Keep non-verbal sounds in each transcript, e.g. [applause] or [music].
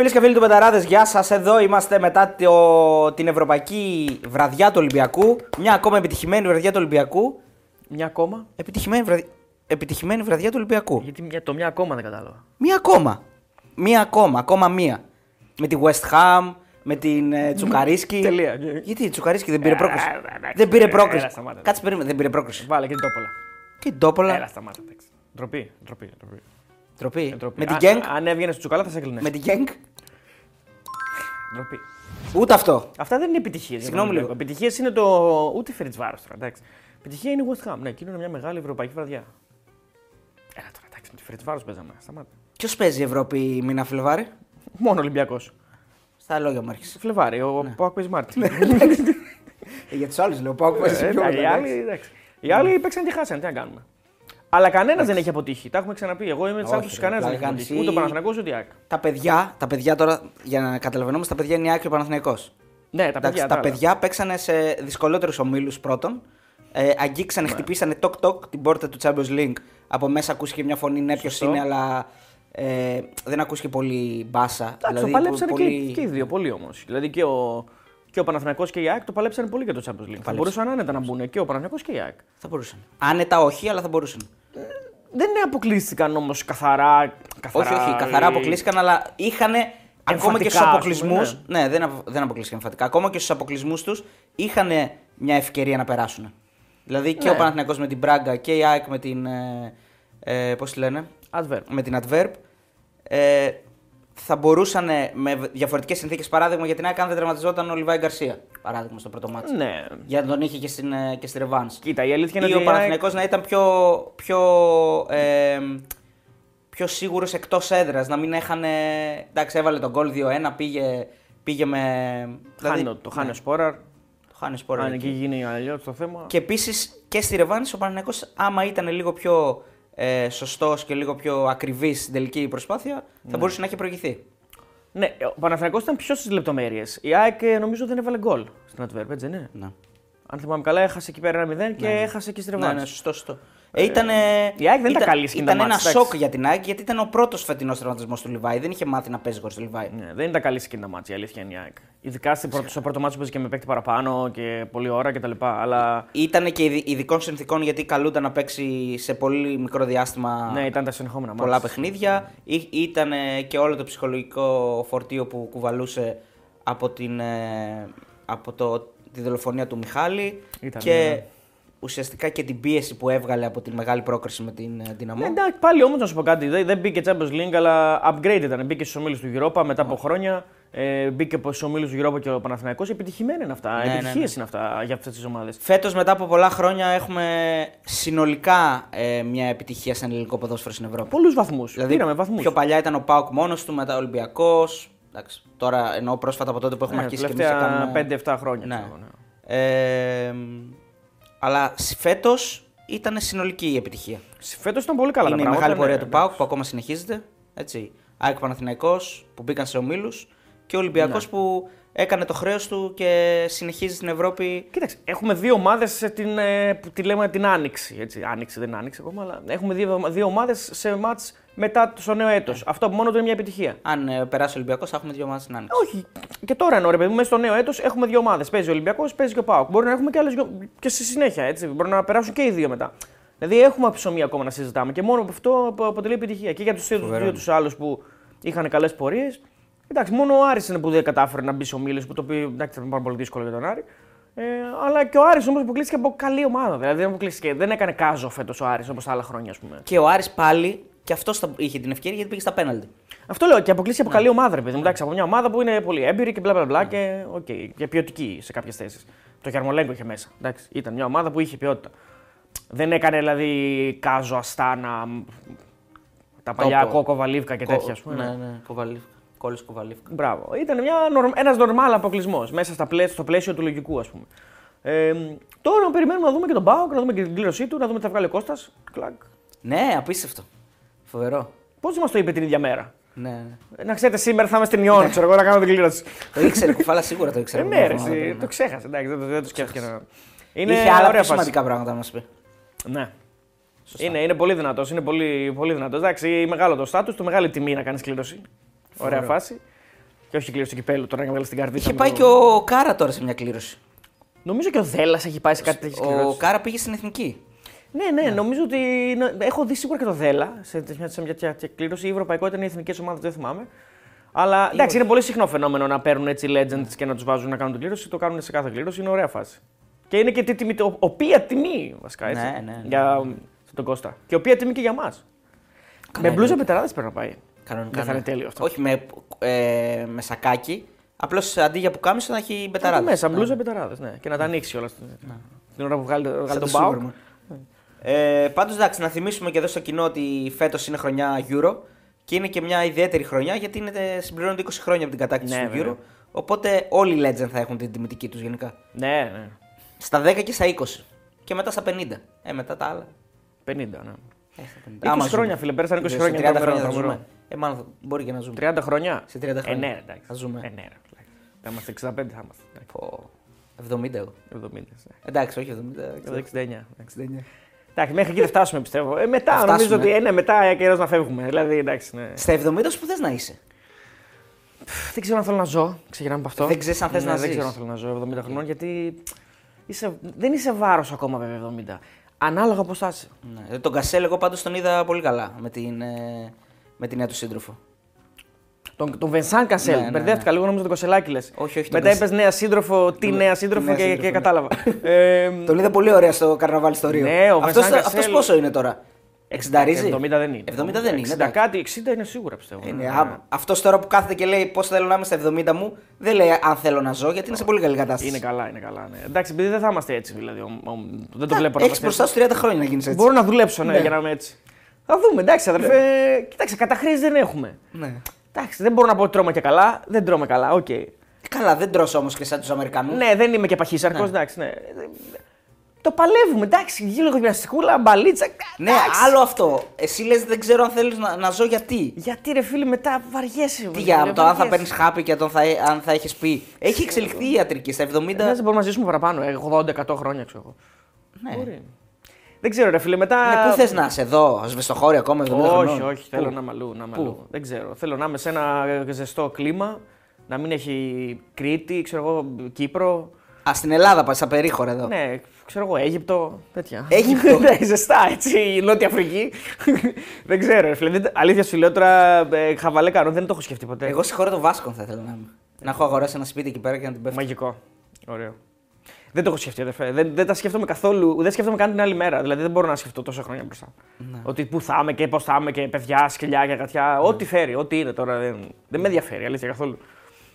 Φίλες και φίλοι του Betarades, γεια σας. Εδώ είμαστε μετά το, την Ευρωπαϊκή Βραδιά του Ολυμπιακού. Μια ακόμα επιτυχημένη βραδιά του Ολυμπιακού. Μια ακόμα; Επιτυχημένη, βραδιά, επιτυχημένη βραδιά του Ολυμπιακού. Γιατί μια, το μια ακόμα δεν κατάλαβα. Μία ακόμα. Μία ακόμα, ακόμα μία. Με τη West Ham, με την ε, Τσουκαρίτσκι. [laughs] Τελεία. Γιατί η Τσουκαρίτσκι δεν πήρε Ε, πρόκριση; ε, εντάξει, δεν πήρε ε, πρόκριση. έλα, σταμάτα. Κάτσε περίμενε, δεν πήρε πρόκριση. Βάλε και την Τόπολα. Και την Τόπολα. Έλα, σταμάτα. εντάξει. Ντροπή, ντροπή, ντροπή. Τροπή. Ε, ντροπή. Με την Α, Γκένγκ. Αν έβγαινες στο τσουκαλά θα σε έκλεινες. Με την Γκένγκ. Ντροπή. Ούτε αυτό. Αυτά δεν είναι επιτυχίες. Συγγνώμη λίγο. Επιτυχίες είναι το. Ούτε φέρει βάρος τώρα. Εντάξει. Επιτυχία είναι η West Ham. Ναι, εκείνο είναι μια μεγάλη ευρωπαϊκή βραδιά. Έλα τώρα, εντάξει, με τη φέρει βάρος παίζαμε. Σταμάτα. Ποιος παίζει η Ευρώπη μήνα Φλεβάρι. Μόνο Ολυμπιακός. Στα λόγια μου έρχεσαι. Φλεβάρι, ο ναι. Πάοκ παίζει Μάρτιν. Ε, για τους άλλους λέω. Πάω Ε, εντάξει, Οι άλλοι, εντάξει. Οι άλλοι παίξαν και χάσαν. Τι να κάνουμε. Αλλά κανένας δεν έχει αποτύχει. Τα έχουμε ξαναπεί. Εγώ είμαι της Όχι, άποψης ρε, κανένας δεν έχει πλάκα αποτύχει. κάνεις. Ούτε ο Ή- Παναθηναϊκός ούτε η ΑΕΚ. Τα παιδιά, τα παιδιά τώρα, για να καταλαβαίνουμε, τα παιδιά είναι η Άκρη και ο Παναθηναϊκός. Ναι, τα Εντάξει, παιδιά. τα άλλα. παιδιά παίξανε σε δυσκολότερους ομίλους πρώτον. Ε, αγγίξανε, Ναι. χτυπήσανε τοκ-τοκ την πόρτα του Champions League. Από μέσα ακούστηκε μια φωνή, ναι, ποιος Σωστό. είναι, αλλά ε, δεν ακούστηκε πολύ μπάσα. Εντάξει, το παλέψανε και, και οι δύο πολύ όμως. Δηλαδή και ο, και ο Παναθηναϊκός και η ΑΕΚ το παλέψανε πολύ για το Champions League. Θα μπορούσαν άνετα να μπουν και ο Παναθηναϊκός και η ΑΕΚ. Θα μπορούσαν. Άνετα όχι, αλλά θα μπορούσαν. Δεν αποκλείστηκαν όμως καθαρά, καθαρά. όχι, όχι, καθαρά οι- αποκλείστηκαν, αλλά είχαν ακόμα και Εμφατικά, στους ας αποκλεισμού. πούμε, Ναι, δεν, απο- δεν αποκλείστηκαν εμφατικά. Ακόμα και στους αποκλεισμούς τους είχαν μια ευκαιρία να περάσουν. Δηλαδή και Ναι. ο Παναθηναϊκός με την Μπράγκα και η ΑΕΚ με την. Ε, ε, Πώς τη λένε, Adverb. με την Adverb. Ε, θα μπορούσαν με διαφορετικές συνθήκες. Παράδειγμα, για την ΑΕΚ αν δεν τερματιζόταν ο Λιβάη Γκαρσία. Παράδειγμα στο πρώτο μάτσο. Ναι. Για να τον είχε και, στην, ε, και στη Ρεβάνς. Κοίτα, η αλήθεια είναι Ή ότι ο η ΑΕΚ- Παναθηναϊκός να ήταν πιο, πιο, ε, πιο σίγουρος εκτός έδρας. Να μην έχανε. Εντάξει, έβαλε τον γκολ 2-1, πήγε, πήγε με. Χάνει, το- το χάνει ο Σπόραρ. Το χάνει σπόρα. Αν εκεί γίνει αλλιώς το θέμα. Και επίσης και στη Ρεβάνη ο Παναθηναϊκός άμα ήταν λίγο πιο ε, σωστός και λίγο πιο ακριβής στην τελική προσπάθεια, θα μπορούσε να έχει προηγηθεί. Ναι, ο Παναθηναϊκός ήταν πιο στις λεπτομέρειες. Η ΑΕΚ ε, νομίζω δεν έβαλε γκολ στην Adverb, έτσι δεν είναι; Ναι, Αν θυμάμαι καλά, έχασε εκεί πέρα ένα 0 και έχασε και στη ναι, Ρεβάνς. ναι σωστό, σωστό. Ε, ήτανε, η ΑΕΚ δεν ήταν καλή σε εκείνα Ήταν τα ένα μάτς, σοκ εντάξει. για την ΑΕΚ γιατί ήταν ο πρώτος φετινός τραυματισμός του Λιβάη. Δεν είχε μάθει να παίζει χωρίς τον Λιβάη. Ναι, δεν ήταν καλή σε εκείνα τα μάτια, η αλήθεια είναι η ΑΕΚ. Ειδικά στο πρώτο, στο πρώτο μάτσο που παίζει και με παίκτη παραπάνω και πολλή ώρα κτλ. Αλλά Ήταν και ειδι- ειδικών συνθήκων γιατί καλούνταν να παίξει σε πολύ μικρό διάστημα ναι, ήταν τα συνεχόμενα πολλά μάτια. παιχνίδια. Ή- Ήταν και όλο το ψυχολογικό φορτίο που κουβαλούσε από, την, ε, από το, τη δολοφονία του Μιχάλη Ήταν, και ναι. Ουσιαστικά και την πίεση που έβγαλε από τη μεγάλη πρόκριση με την ε, Δυναμό. Ναι, εντάξει, πάλι όμως να σου πω κάτι. Δεν, δεν μπήκε Champions League, αλλά upgrade ήταν. Μπήκε στους ομίλους του Europa μετά από χρόνια. Ε, μπήκε στους ομίλους του Europa και ο Παναθηναϊκός. Επιτυχημένα είναι αυτά. Ναι, ναι, Επιτυχίες ναι. είναι αυτά για αυτές τις ομάδες. Φέτος μετά από πολλά χρόνια έχουμε συνολικά ε, μια επιτυχία σαν ελληνικό ποδόσφαιρο στην Ευρώπη. Πολλούς βαθμούς. Δηλαδή, Πήραμε βαθμούς. πιο παλιά ήταν ο Πάουκ μόνος του, μετά ο Ολυμπιακός. Τώρα εννοώ πρόσφατα από τότε που έχουμε Ναι, αρχίσει και εμείς και τελευταία κάνουμε. 5-7 χρόνια. Ναι. ξέρω, ναι. Ε, αλλά φέτος ήταν συνολική η επιτυχία. Φέτος ήταν πολύ καλά είναι τα η πράγματα. μεγάλη πορεία ναι, του ναι. Πάουκ που ακόμα συνεχίζεται. Έτσι. ΑΕΚ Παναθηναϊκός που μπήκαν σε ομίλους και ο Ολυμπιακός Ναι. που έκανε το χρέος του και συνεχίζει στην Ευρώπη. Κοίταξε, έχουμε δύο ομάδες που τη λέμε την Άνοιξη. Έτσι. Άνοιξη δεν είναι Άνοιξη ακόμα, αλλά έχουμε δύο, δύο ομάδες σε μάτς μετά το νέο έτος. Αυτό από μόνο του είναι μια επιτυχία. Αν ε, περάσει ο Ολυμπιακός, θα έχουμε δύο ομάδες στην Άνοιξη. Όχι. Και τώρα εννοώ, ρε παιδί μου, μέσα στο νέο έτος έχουμε δύο ομάδες. Παίζει ο Ολυμπιακός, παίζει και ο Πάοκ. Μπορεί να έχουμε και άλλες και στη συνέχεια. Έτσι. Μπορεί να περάσουν και οι δύο μετά. Δηλαδή έχουμε ψωμί ακόμα να συζητάμε και μόνο από αυτό απο- αποτελεί επιτυχία. Και για τους δύο τους άλλους που είχαν καλές πορείες. Εντάξει, μόνο ο Άρης είναι που δεν κατάφερε να μπει σε ομίλου, που το οποίο εντάξει, θα είναι πάρα πολύ δύσκολο για τον Άρη. Ε, αλλά και ο Άρης όμως αποκλείστηκε από καλή ομάδα. Δηλαδή δεν, αποκλείστηκε, δεν έκανε κάζο φέτος ο Άρης όπως τα άλλα χρόνια, ας πούμε. Και ο Άρης πάλι και αυτός είχε την ευκαιρία γιατί πήγε στα πέναλτι. Αυτό λέω και αποκλείστηκε από καλή ομάδα, ρε παιδί μου. Εντάξει, από μια ομάδα που είναι πολύ έμπειρη και μπλα μπλα μπλα και, okay, και ποιοτική σε κάποιες θέσεις. Το Γιαρμολέγκο είχε μέσα. Εντάξει, ήταν μια ομάδα που είχε ποιότητα. Δεν έκανε δηλαδή Κάζο, Αστάνα, τα παλιά Τόπο. Κόκο Βαλίβκα και τέτοια, ας πούμε. Ναι, ναι, κοβαλίβκα. Κόλλης κοβαλίβκα. Μπράβο. Ήταν ένα ένας νορμάλ αποκλεισμός μέσα στα πλαίσιο, στο πλαίσιο του λογικού, ας πούμε. Ε, τώρα περιμένουμε να δούμε και τον Μπάουκ, να δούμε και την κλήρωσή του, να δούμε τι θα βγάλει ο Κώστας. Κλακ. Ναι, απίστευτο. Φοβερό. Πώς μας το είπε την ίδια μέρα; Ναι, ναι. Ε, Να ξέρετε, σήμερα θα είμαι στην Ιόν, ξέρω εγώ να κάνω την κλήρωση. [laughs] το ήξερε, κουφάλα σίγουρα το ήξερε. Ε, ναι, ρε, εσύ, το ξέχασε. Εντάξει, δεν, το- δεν το σκέφτηκε. να- Είναι Είχε άλλα ωραία πιο φάση. σημαντικά πράγματα να μας πει. Ναι. Είναι, είναι πολύ δυνατός. Είναι πολύ, πολύ δυνατός. Εντάξει, μεγάλο το στάτου, το μεγάλη τιμή να κάνεις κλήρωση. Ωραία φάση. Και όχι κλήρωση του κυπέλου, τώρα να βγάλει στην καρδίτσα. Είχε με πάει το- και ο Κάρα τώρα σε μια κλήρωση. Νομίζω και ο Δέλλα έχει πάει σε κάτι τέτοιο. Ο Κάρα πήγε στην εθνική. Ναι, ναι, νομίζω ότι. είναι- Έχω δει σίγουρα και το Δέλλα σε, σε μια, σε μια τέτοια κλήρωση. Η Ευρωπαϊκό ήταν οι εθνικέ ομάδε, δεν θυμάμαι. Αλλά εντάξει, είναι πολύ συχνό φαινόμενο να παίρνουν έτσι legends και να τους βάζουν να κάνουν την κλήρωση. Το κάνουν σε κάθε κλήρωση, είναι ωραία φάση. Και είναι και τι τιμή, ο- οποία τιμή βασικά έτσι. Ναι, ναι, ναι. Για τον Κώστα. Και οποία τιμή και για μας. Με μπλούζα πετεράδε πρέπει να πάει. Κανονικά. Δεν θα ναι. είναι τέλειο αυτό. Όχι με, ε, με σακάκι. Απλώς αντί για πουκάμισο να έχει Θα το μπεταράδες. μέσα, μπλούζα πετεράδε. Ναι. Και να τα ανοίξει όλα. Την ώρα που βγάλει, βγάλει τον Πάοκ. Ε, Πάντως εντάξει, να θυμίσουμε και εδώ στο κοινό ότι φέτος είναι χρονιά Euro και είναι και μια ιδιαίτερη χρονιά γιατί είναι, συμπληρώνονται 20 χρόνια από την κατάκτηση Ναι, του βέβαια. Euro. Οπότε όλοι οι Legend θα έχουν την τιμητική τους γενικά. Ναι, ναι. Στα 10 και στα 20. Και μετά στα 50. Ε, μετά τα άλλα. 50, ναι. Ε, στα 50. 20 Άμα χρόνια, ζούμε. φίλε, πέρασαν 20 Σε χρόνια, 30 τρομερό, χρόνια θα τρομερό. ζούμε. Ε, μάλλον θα- μπορεί και να ζούμε. 30 χρόνια; Σε 30 Ε, χρόνια. ναι, εντάξει. Θα ζούμε. Ε, ναι, ρε, εντάξει. Θα είμαστε 65, θα είμαστε. Εντάξει, Πω, 70 εγώ. 70. Εντάξει, όχι 70. ναι. 69. 69. Εντάξει, μέχρι εκεί δεν φτάσουμε πιστεύω. Ε, μετά Θα νομίζω φτάσουμε. ότι ε, ναι, μετά καιρός να φεύγουμε. Δηλαδή, εντάξει, ναι. Στα 70 που θες να είσαι. Δεν ξέρω αν θέλω να ζω. Ξεκινάμε από αυτό. Δεν ξέρεις αν θες Ναι, να Δεν ζεις. ξέρω αν θέλω να ζω 70 χρονών γιατί είσαι, δεν είσαι βάρος ακόμα βέβαια 70. Ανάλογα πώς θα είσαι. Ναι. Τον Κασέλ εγώ πάντως τον είδα πολύ καλά με την, ε, με την νέα του σύντροφο. Τον, τον Βενσάν Κασέλ. Ναι, ναι, Μπερδεύτηκα λίγο νόμιζα τον Κοσελάκη λες. Όχι, όχι, τον Μετά Κασέλ. είπες νέα σύντροφο, τι Τον- νέα τη σύντροφο νέα και, σύντροφο, και ναι. κατάλαβα. ε, Τον είδα πολύ ωραία στο καρναβάλι στο Ρίο. Ναι, ο αυτός, Βενσάν αυτός Κασέλ- πόσο είναι τώρα; 60 70 δεν είναι. 70 δεν είναι. 60 εντάξει. κάτι, 60 είναι σίγουρα πιστεύω. Είναι, Ναι. άμα- αυτός τώρα που κάθεται και λέει πώς θέλω να είμαι στα 70 μου, δεν λέει αν θέλω να ζω γιατί είναι σε πολύ καλή κατάσταση. Είναι καλά, είναι καλά. Ναι. Εντάξει, επειδή δεν θα είμαστε έτσι δηλαδή. ο- ο- δεν το βλέπω να Έχεις είμαστε μπροστά έτσι. σου 30 χρόνια να γίνεις έτσι. Μπορώ να δουλέψω ναι, Ναι. για να είμαι έτσι. Θα δούμε, εντάξει, αδερφέ. Κοίταξε, καταχρήσεις δεν έχουμε. Ναι. Εντάξει, δεν μπορώ να πω ότι τρώμε και καλά. Δεν τρώμε καλά, οκ. Καλά, δεν τρως όμως και σαν τους Αμερικανούς. Ναι, δεν είμαι και παχύσαρκος, Ναι. εντάξει, ναι. Το παλεύουμε, εντάξει, λίγο γυμναστικούλα, μπαλίτσα. Ναι, εντάξει. άλλο αυτό. Εσύ λες δεν ξέρω αν θέλεις να, να ζω γιατί; Γιατί ρε φίλε, μετά βαριέσαι. Τι ρε, για φίλε, το αν θα βαριέσαι. παίρνεις χάπι και τον θα, αν θα έχεις πει. Έχει εξελιχθεί η ιατρική στα 70. Ναι, δεν μπορούμε να ζήσουμε παραπάνω, ε, 80-100 χρόνια ξέρω εγώ. Ναι. Μπορεί. Δεν ξέρω, ρε φίλε, μετά. Ναι, πού θες να είσαι εδώ, σβεστοχώρη ακόμα 70 χρονών. Όχι, όχι, θέλω Πού; να είμαι αλλού. Να είμαι Πού; αλλού. Δεν ξέρω. Θέλω να είμαι σε ένα ζεστό κλίμα, να μην έχει Κρήτη, ξέρω εγώ, Κύπρο. Α, στην Ελλάδα πας, στα περίχωρα εδώ. Ναι, ξέρω εγώ, Αίγυπτο, τέτοια. Αίγυπτο. [laughs] ναι, ζεστά, έτσι, η Νότια Αφρική. [laughs] δεν ξέρω, ρε φίλε. Δεν- Αλήθεια σου λέω τώρα, ε, χαβαλέ κάνω, δεν το έχω σκεφτεί ποτέ. Εγώ στη χώρα των Βάσκων θα ήθελα να είμαι. Να έχω αγοράσει ένα σπίτι εκεί πέρα και να την πέφτω. Μαγικό. Ωραίο. Δεν το έχω σκεφτεί, αδερφέ. Δεν, δεν τα σκέφτομαι καθόλου. Δεν σκέφτομαι καν την άλλη μέρα. Δηλαδή δεν μπορώ να σκεφτώ τόσα χρόνια μπροστά. Ναι. Ότι πού θα είμαι και πώς θα είμαι και παιδιά, σκυλιά και γατιά. Ό,τι φέρει, ό,τι είναι τώρα. Δεν, δεν με ενδιαφέρει, αλήθεια καθόλου.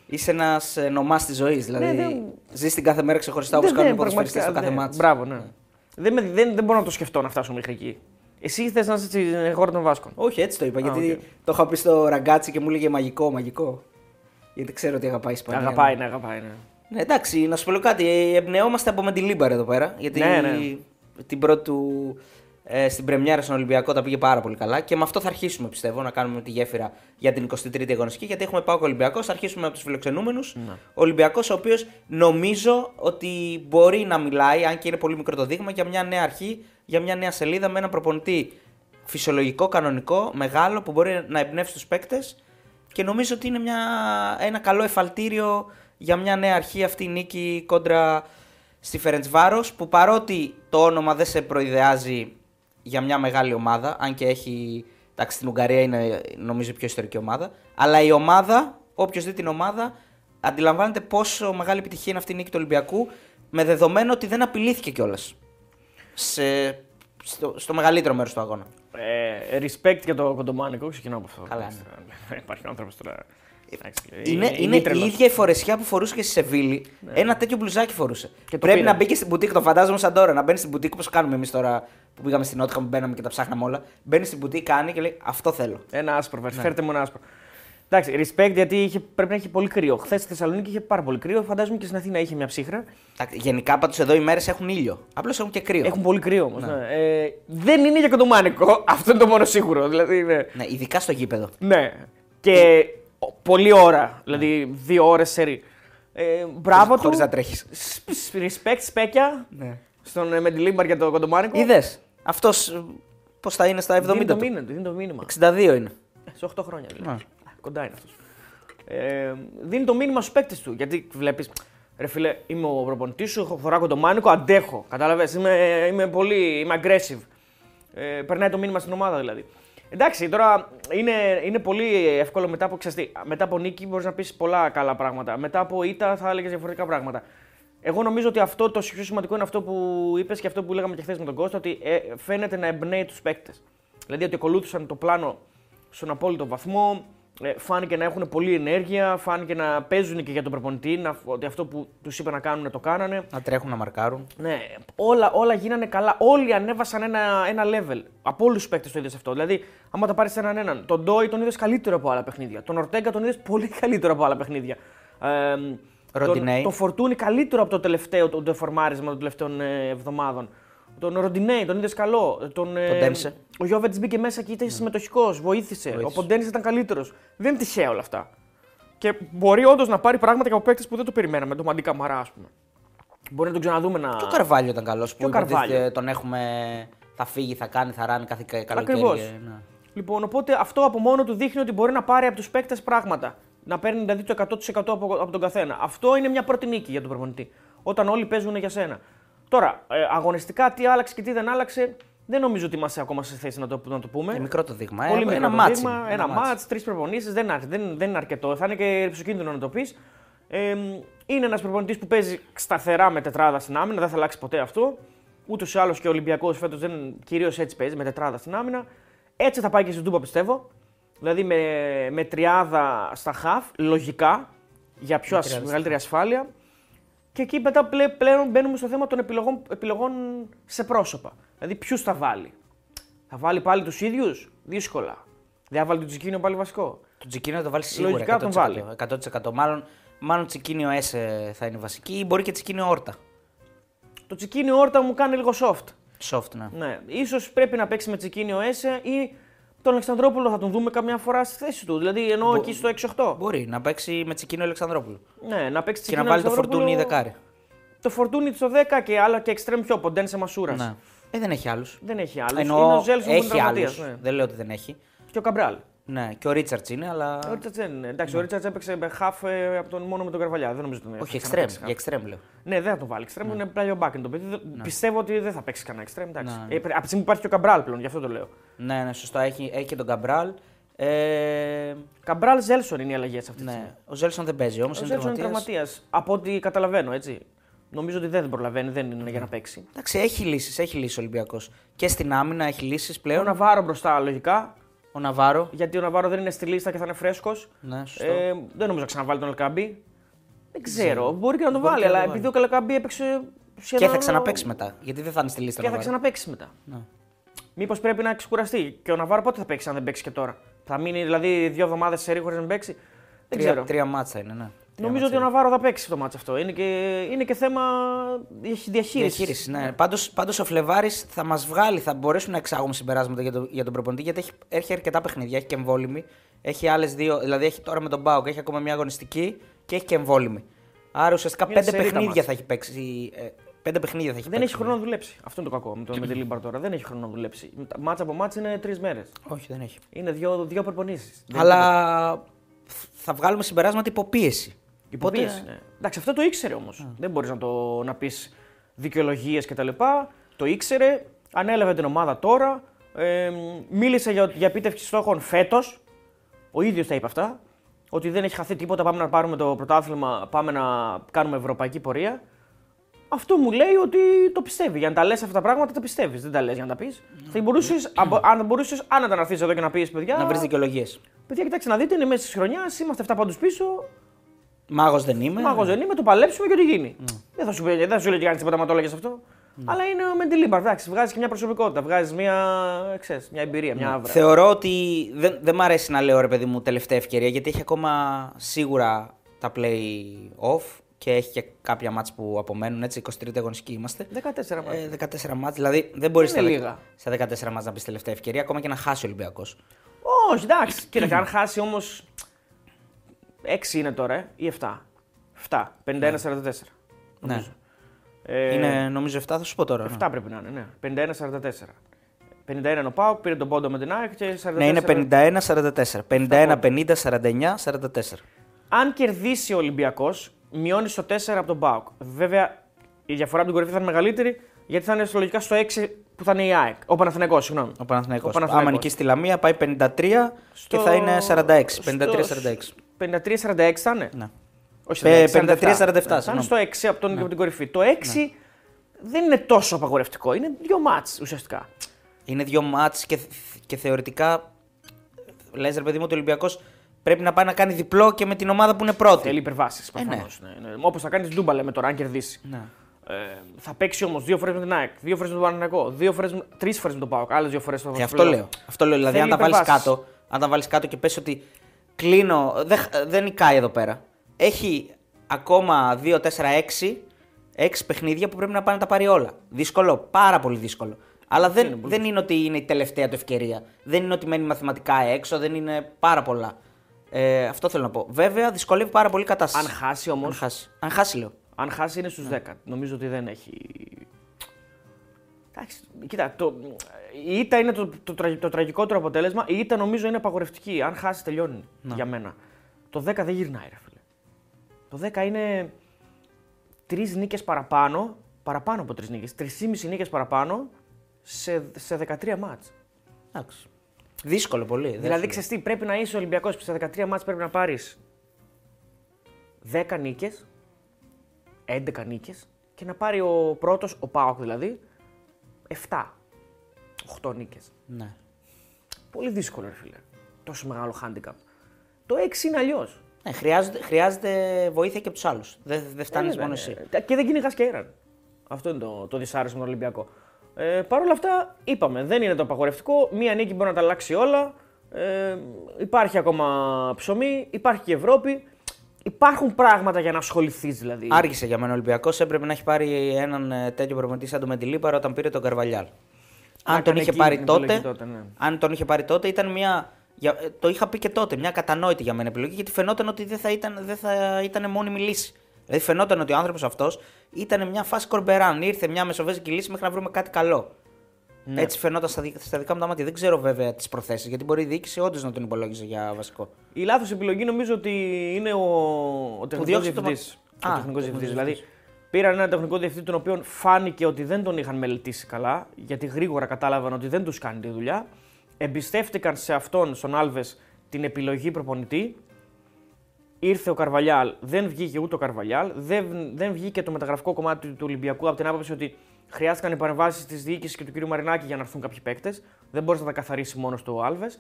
Είσαι ένας νομάς της ζωής. Δηλαδή, Ναι, δεν- ζεις την κάθε μέρα ξεχωριστά όπως Δεν- κάνουν οι δεν, ποδοσφαιριστές στο κάθε ναι. ματς. Μπράβο, ναι. Δεν, με- δεν, δεν μπορώ να το σκεφτώ να φτάσω μέχρι εκεί. Εσύ θες να είσαι στην χώρα των Βάσκων; Όχι, έτσι το είπα. γιατί οκ. το είχα πει στο Ραγκάτσι και μου έλεγε μαγικό, μαγικό. Γιατί ξέρω ότι αγαπάει η Ισπανία. Αγαπάει, ναι, αγαπάει. Ναι. Ναι, εντάξει, να σου πω λίγο κάτι. ε, Εμπνεόμαστε από Μεντιλίμπαρ εδώ πέρα. Γιατί Ναι, ναι. την πρώτη του ε, στην Πρεμιέρα στον Ολυμπιακό τα πήγε πάρα πολύ καλά. Και με αυτό θα αρχίσουμε πιστεύω να κάνουμε τη γέφυρα για την 23η αγωνιστική. Γιατί έχουμε ΠΑΟΚ Ολυμπιακό. Θα αρχίσουμε από τους φιλοξενούμενους. Ναι. Ολυμπιακός, ο οποίος νομίζω ότι μπορεί να μιλάει, αν και είναι πολύ μικρό το δείγμα, για μια νέα αρχή, για μια νέα σελίδα με ένα προπονητή φυσιολογικό, κανονικό, μεγάλο που μπορεί να εμπνεύσει τους παίκτες. Και νομίζω ότι είναι μια, ένα καλό εφαλτήριο για μια νέα αρχή αυτή η νίκη κόντρα στη Φερεντσβάρο. Που παρότι το όνομα δεν σε προειδεάζει για μια μεγάλη ομάδα, αν και έχει. Εντάξει, στην Ουγγαρία είναι νομίζω η πιο ιστορική ομάδα. Αλλά η ομάδα, όποιος δει την ομάδα, αντιλαμβάνεται πόσο μεγάλη επιτυχία είναι αυτή η νίκη του Ολυμπιακού. Με δεδομένο ότι δεν απειλήθηκε κιόλας. Στο, στο μεγαλύτερο μέρος του αγώνα. Ε, respect για το κοντομάνικο, ξεκινάω από αυτό. Καλά, Εντάξει, ε, Υπάρχει άνθρωπος τώρα. Εντάξει, Είναι, είναι, η τρελός. ίδια η φορεσιά που φορούσε και στη Σεβίλη. Ένα τέτοιο μπλουζάκι φορούσε. Και το Πρέπει πήρα. να μπει και στην μπουτίκ, το φαντάζομαι σαν τώρα. Να μπαίνει στην μπουτίκ όπως κάνουμε εμείς τώρα που πήγαμε στην Νότια, που μπαίναμε και τα ψάχναμε όλα. Μπαίνει στην μπουτίκ, κάνει και λέει Αυτό θέλω. Ένα άσπρο, Ναι. ναι. φέρτε μου ένα άσπρο. Εντάξει, respect γιατί είχε, πρέπει να έχει πολύ κρύο. Χθες στη Θεσσαλονίκη είχε πάρα πολύ κρύο. Φαντάζομαι και στην Αθήνα είχε μια ψύχρα. Εντάξει, Γενικά πάντως εδώ οι μέρες έχουν ήλιο. Απλώς έχουν και κρύο. Έχουν πολύ κρύο όμως. Ναι. Ε, δεν είναι για κοντομάνικο. [laughs] Αυτό είναι το μόνο σίγουρο. Δηλαδή, ναι. Ναι, ειδικά στο γήπεδο. ναι. Και ο- πολλή ώρα. Δηλαδή, δύο ώρες σε ε, Μπράβο του. Χωρίς να τρέχεις. Σ- σ- Respect, σπέκια. Ναι. Στον ε, Μεντιλίμπαρ για το κοντομάνικο. Είδες. Αυτός πώς θα είναι στα 70 Δίνει το, του; μήνα, του, δίνει το μήνυμα. 62 είναι. Ε, Σε 8 χρόνια δηλαδή. Ναι. Α, Κοντά είναι αυτός. Ε, δίνει το μήνυμα στους παίκτες του. Γιατί βλέπεις, ρε φίλε, είμαι ο προπονητής σου, έχω φοράκο το μάνικο, αντέχω. Κατάλαβες, είμαι, είμαι πολύ είμαι aggressive. Ε, περνάει το μήνυμα στην ομάδα δηλαδή. Εντάξει, τώρα είναι, είναι πολύ εύκολο μετά από, ξέρεις, μετά από νίκη μπορείς να πεις πολλά καλά πράγματα. Μετά από ήττα θα έλεγες διαφορετικά πράγματα. Εγώ νομίζω ότι αυτό το πιο σημαντικό είναι αυτό που είπες και αυτό που λέγαμε και χθες με τον Κώστα, ότι ε, φαίνεται να εμπνέει τους παίκτες. Δηλαδή ότι ακολούθησαν το πλάνο στον απόλυτο βαθμό, ε, φάνηκε να έχουν πολλή ενέργεια, φάνηκε να παίζουν και για τον προπονητή, να, ότι αυτό που τους είπε να κάνουν το κάνανε. Να τρέχουν, να μαρκάρουν. Ναι, όλα, όλα γίνανε καλά. Όλοι ανέβασαν ένα, ένα level. Από όλους τους παίκτες το είδες αυτό. Δηλαδή, άμα τα πάρεις έναν έναν, τον Ντόι τον είδες καλύτερο από άλλα παιχνίδια. Τον Ορτέγκα τον είδες πολύ καλύτερο από άλλα παιχνίδια. Ε, τον, τον Φορτούνι καλύτερο από το τελευταίο το δεφορμάρισμα των τελευταίων ε, εβδομάδων. Τον Ροντινέη, τον είδες καλό. Τον, ε, ο Γιώβετς μπήκε μέσα και ήταν ναι. συμμετοχικός, βοήθησε. βοήθησε. Ο Ποντένσε ήταν καλύτερος. Δεν είναι τυχαία όλα αυτά. Και μπορεί όντως να πάρει πράγματα και από παίκτες που δεν το περιμέναμε. Τον Μαντίκα Μαρά, ας πούμε. Μπορεί να τον ξαναδούμε να. Και ο Καρβάλιο ήταν καλός που είπε, τον έχουμε. Θα φύγει, θα κάνει, θα ράνει κάθε καλοκαίρι. Ακριβώς. Ναι. Λοιπόν, οπότε αυτό από μόνο του δείχνει ότι μπορεί να πάρει από τους παίκτες πράγματα. Να παίρνει δηλαδή το 100% από, από τον καθένα. Αυτό είναι μια πρώτη νίκη για τον προπονητή. Όταν όλοι παίζουν για σένα. Τώρα, ε, αγωνιστικά τι άλλαξε και τι δεν άλλαξε, δεν νομίζω ότι είμαστε ακόμα σε θέση να το, να το πούμε. Είναι μικρό το δείγμα. Πολύ ε, ένα μάτς. Δείγμα, ένα μάτς, τρεις προπονήσεις δεν, δεν, δεν είναι αρκετό. Θα είναι και ψοκίνδυνο να το πεις. Ε, είναι ένας προπονητής που παίζει σταθερά με τετράδα στην άμυνα, δεν θα αλλάξει ποτέ αυτό. Ούτως ή άλλως και ο Ολυμπιακός φέτος κυρίως έτσι παίζει, με τετράδα στην άμυνα. Έτσι θα πάει και στην Τούπα πιστεύω. Δηλαδή με, με τριάδα στα χαφ, λογικά, για πιο μεγαλύτερη ασφάλεια. Και εκεί μετά πλέον μπαίνουμε στο θέμα των επιλογών, επιλογών σε πρόσωπα. Δηλαδή, ποιους θα βάλει; Θα βάλει πάλι τους ίδιους, δύσκολα. Δεν θα βάλει τον Τσικίνιο πάλι βασικό. Το Τσικίνιο θα το βάλει σίγουρα. Λογικά 100%, τον βάλει. 100%. Μάλλον, μάλλον Τσικίνιο Έσε θα είναι βασική ή μπορεί και Τσικίνιο Όρτα. Το Τσικίνιο Όρτα μου κάνει λίγο soft. Soft, ναι. ναι. Ίσως πρέπει να παίξει με Τσικίνιο Έσε ή τον Αλεξανδρόπουλο θα τον δούμε καμιά φορά στη θέση του. Δηλαδή ενώ Μπο... εκεί στο 6-8. Μπορεί να παίξει με Τσικίνο Αλεξανδρόπουλο. Ναι, να παίξει Και να βάλει το φορτούνι ή δεκάρι. Το φορτούνι στο 10 και άλλο και εξτρέμ πιο ποντέν σε μασούρας. Ναι. Ε, δεν έχει άλλους. Δεν έχει άλλους. Είναι ο Ζέλσον έχει άλλους. Ναι. Δεν λέω ότι δεν έχει. Και ο Καμπράλ. Ναι, και ο Ρίτσαρτς είναι, αλλά. Ο Ρίτσαρτς δεν είναι. Εντάξει, ναι. ο Ρίτσαρτς έπαιξε με χαφ ε, από τον, μόνο με τον Καρβαλιά. Δεν νομίζω ότι είναι. Όχι, εξτρέμ. Για εξτρέμ λέω. Ναι, δεν θα το βάλει. Εξτρέμ ναι. είναι πλάγιο μπάκεν το παιδί. Ναι. Πιστεύω ότι δεν θα παίξει κανένα εξτρέμ. Ναι. Ε, από τη στιγμή που υπάρχει και ο Καμπράλ πλέον, γι' αυτό το λέω. Ναι, ναι, σωστά. Έχει, έχει και τον Καμπράλ. Ε... Καμπράλ Ζέλσον είναι οι αλλαγές αυτή. Ναι. Ο Ζέλσον δεν παίζει όμως. Ο Ζέλσον είναι τραυματίας. Από ό,τι καταλαβαίνω έτσι. Νομίζω ότι δεν προλαβαίνει, δεν είναι για να παίξει. Εντάξει, έχει λύσεις, έχει λύσεις ο Ολυμπιακός. Και στην άμυνα έχει λύσεις πλέον. Ο Ναβάρο μπροστά, λογικά. Ο Ναβάρο. Γιατί ο Ναβάρο δεν είναι στη λίστα και θα είναι φρέσκος. Ναι, σωστό. Ε, δεν νομίζω να ξαναβάλει τον Ελκαμπή. Δεν ξέρω. Μπορεί και να τον βάλει, αλλά επειδή ο Ελκαμπή έπαιξε σχεδόν. Και θα ξαναπέξει μετά. Γιατί δεν θα είναι στη λίστα. Και θα ξαναπέξει μετά. Ναι. Μήπως πρέπει να ξεκουραστεί. Και ο Ναβάρο πότε θα παίξει αν δεν παίξει και τώρα; Θα μείνει δηλαδή δύο εβδομάδες σε ρίχο να παίξει; Δεν τρία, ξέρω. Τρία μάτσα είναι, ναι. Νομίζω ότι ο Ναβάρο θα παίξει το μάτσο αυτό. Είναι και, είναι και θέμα διαχείρισης. Διαχείρισης, ναι. Πάντως, πάντως ο Φλεβάρης θα μας βγάλει, θα μπορέσουμε να εξάγουμε συμπεράσματα για, το, για τον προπονητή γιατί έχει, έχει αρκετά παιχνίδια. Έχει και εμβόλυμη. Έχει άλλες δύο, δηλαδή έχει τώρα με τον Μπάουκ, έχει ακόμα μια αγωνιστική και έχει και εμβόλιμη. Άρα ουσιαστικά πέντε παιχνίδια θα έχει παίξει. Ε, πέντε παιχνίδια θα έχει Δεν έχει χρόνο να δουλέψει. Αυτό είναι το κακό με, το, Μεντιλίμπαρ τώρα. Δεν έχει χρόνο να δουλέψει. Ματς από ματς είναι τρεις μέρες. Όχι, δεν έχει. Είναι δύο, δύο προπονήσεις. Αλλά θα βγάλουμε συμπεράσματα υπό πίεση. Υπό πίεση. Ναι. Εντάξει, αυτό το ήξερε όμως. Δεν μπορείς να, το, να πεις δικαιολογίες κτλ. Το ήξερε, ανέλαβε την ομάδα τώρα. Ε, μίλησε για, για επίτευξη στόχων φέτος. Ο ίδιος τα είπε αυτά. Ότι δεν έχει χαθεί τίποτα. Πάμε να πάρουμε το πρωτάθλημα, πάμε να κάνουμε ευρωπαϊκή πορεία. Αυτό μου λέει ότι το πιστεύει. Για να τα λες αυτά τα πράγματα, τα πιστεύεις. Δεν τα λες για να τα πεις. Θα μπορούσες, αν μπορούσες άνετα να έρθει εδώ και να πεις, παιδιά. Να βρεις δικαιολογίες. Παιδιά, κοιτάξτε να δείτε, είναι μέσα τη χρονιά, είμαστε 7 πάντου πίσω. Μάγος δεν είμαι. Μάγος δεν είμαι, το παλέψουμε και ό,τι γίνει. Mm. Δεν θα σου πει, δεν σου λέει κανείς τίποτα, μα το έλεγες αυτό. Mm. Αλλά είναι με τη λίμπα. Εντάξει, βγάζεις και μια προσωπικότητα, βγάζεις μια, ξέρεις, μια εμπειρία, μια άβρα. Θεωρώ ότι δεν, δεν μ' αρέσει να λέω ρε παιδί μου τελευταία ευκαιρία γιατί έχει ακόμα σίγουρα τα play off και έχει και κάποια μάτς που απομένουν, έτσι, 23 αγωνιστικοί είμαστε. 14 μάτς. Ε, 14 μάτς, δηλαδή δεν μπορείς στα, στα 14 μάτς να πεις τελευταία ευκαιρία, ακόμα και να χάσει ο Ολυμπιακός. Όχι, εντάξει. Κοίταξε, [clears throat] αν χάσει όμως 6 είναι τώρα ε, ή 7. 7. 51-44. Ναι. Ε, είναι νομίζω 7, θα σου πω τώρα. 7 ναι. πρέπει να είναι, ναι. 51-44. 51 είναι ο Πάουκ, πήρε τον πόντο με την ΑΕΚ και 44. Ναι, είναι 51-44. 51-50-49-44. Αν κερδίσει ο Ολυμπιακός, μειώνει στο 4 από τον Μπάουκ. Βέβαια, η διαφορά από την κορυφή θα είναι μεγαλύτερη, γιατί θα είναι λογικά στο 6 που θα είναι η ΑΕΚ. Ο Παναθηναϊκός, συγγνώμη. Ο Παναθηναϊκός. Ο Παναθηναϊκός. Άμα νικήσει τη Λαμία πάει 53 και θα είναι 46. 53-46. 53-46 θα είναι. Ναι. Όχι, Ε, 46, 53-47, Θα είναι συγγνώμη. στο 6 από, τον, από την κορυφή. Το 6 δεν είναι τόσο απαγορευτικό. Είναι δύο μάτς ουσιαστικά. Είναι δύο μάτς και, και θεωρητικά λες ρε παιδί μου ότι ο Ολυμπιακός πρέπει να πάει να κάνει διπλό και με την ομάδα που είναι πρώτη. Θέλει υπερβάσεις Ε, ναι. προφανώς. Ναι. Ναι, Όπως θα κάνεις ντούμπα, λέμε τώρα, αν κερδίσει. Ναι. Ε, θα παίξει όμως δύο φορές με την ΑΕΚ, δύο φορές με τον Παναγενικό, δύο φορές, με- τρεις φορές με τον Πάοκ, άλλες δύο φορές στο Ε, αυτό λέω. Αυτό λέω. Δηλαδή, Θέλει αν τα βάλεις υπερβάσεις. κάτω, αν τα βάλεις κάτω και πες ότι κλείνω. Δεν, δεν νικάει εδώ πέρα. Έχει ακόμα 2, 4, 6, 6 παιχνίδια που πρέπει να πάνε να τα πάρει όλα. Δύσκολο, πάρα πολύ δύσκολο. Αλλά δεν, δεν είναι ότι είναι η τελευταία του ευκαιρία. Δεν είναι ότι μένει μαθηματικά έξω, δεν είναι πάρα πολλά. Ε, αυτό θέλω να πω. Βέβαια, δυσκολεύει πάρα πολύ η κατάσταση. Αν χάσει όμω, Αν χάσει. Αν χάσει, λέω. Αν χάσει είναι στους 10. Νομίζω ότι δεν έχει. Εντάξει, κοίτα, το, η ήττα είναι το, το, τραγ- το τραγικότερο αποτέλεσμα. Η ήττα νομίζω είναι απαγορευτική. Αν χάσει, τελειώνει για μένα. Το 10 δεν γυρνάει, ρε φίλε. Το 10 είναι τρεις νίκες παραπάνω, παραπάνω από τρεις νίκες. Τρεις νίκες παραπάνω σε, σε 13 μάτς. Εντάξει. Δύσκολο πολύ. δεν Δηλαδή, σου ξέρεις τι, πρέπει να είσαι Ολυμπιακός που στα 13 μάτς πρέπει να πάρεις 10 νίκες, 11 νίκες και να πάρει ο πρώτος, ο Πάοκ δηλαδή, 7. 8 νίκες. λέω. Ναι. Πολύ δύσκολο, ρε φίλε. Τόσο μεγάλο handicap. Το 6 είναι αλλιώς. Ναι, χρειάζεται, χρειάζεται βοήθεια και από τους άλλους. Δεν δεν Ε, φτάνει μόνο εσύ. Και δεν κυνηγάς και έναν. Αυτό είναι το, το δυσάρεστο με τον Ολυμπιακό. Ε, Παρ' όλα αυτά, είπαμε, δεν είναι το απαγορευτικό. Μία νίκη μπορεί να τα αλλάξει όλα. Ε, υπάρχει ακόμα ψωμί, υπάρχει και Ευρώπη. Υπάρχουν πράγματα για να ασχοληθείς δηλαδή. Άργησε για μένα ο Ολυμπιακός. Έπρεπε να έχει πάρει έναν ε, τέτοιο προπονητή σαν τον Μεντιλίπαρο όταν πήρε τον Καρβαλιάλ. Αν τον έκανε είχε εκείνη πάρει την τότε, επιλογή τότε, ναι. αν τον είχε πάρει τότε, ήταν μια. για- ε, το είχα πει και τότε, μια κατανόητη για μένα επιλογή γιατί φαινόταν ότι δεν θα ήταν, δεν θα ήταν μόνιμη λύση. Δηλαδή φαινόταν ότι ο άνθρωπος αυτός ήταν μια φάση κορμπεράν. Ήρθε μια μεσοβέζικη λύση μέχρι να βρούμε κάτι καλό. Ναι. Έτσι φαινόταν στα, δι- στα δικά μου τα μάτια. Δεν ξέρω βέβαια τις προθέσεις γιατί μπορεί η διοίκηση όντως να τον υπολόγιζε για βασικό. Η λάθος επιλογή νομίζω ότι είναι ο, ο τεχνικός διώξε το διευθυντής. μα- Ο Α, τεχνικός τεχνικός διευθυντής. Δηλαδή, πήραν έναν τεχνικό διευθυντή τον οποίο φάνηκε ότι δεν τον είχαν μελετήσει καλά, γιατί γρήγορα κατάλαβαν ότι δεν τους κάνει τη δουλειά. Εμπιστεύτηκαν σε αυτόν, στον Άλβες, την επιλογή προπονητή. Ήρθε ο Καρβαλιάλ, δεν βγήκε ούτε ο Καρβαλιάλ, δεν, δεν βγήκε το μεταγραφικό κομμάτι του Ολυμπιακού από την άποψη ότι χρειάστηκαν οι παρεμβάσεις της διοίκησης και του κ. Μαρινάκη για να έρθουν κάποιοι παίκτες. Δεν μπορούσε να τα καθαρίσει μόνος του ο Άλβες.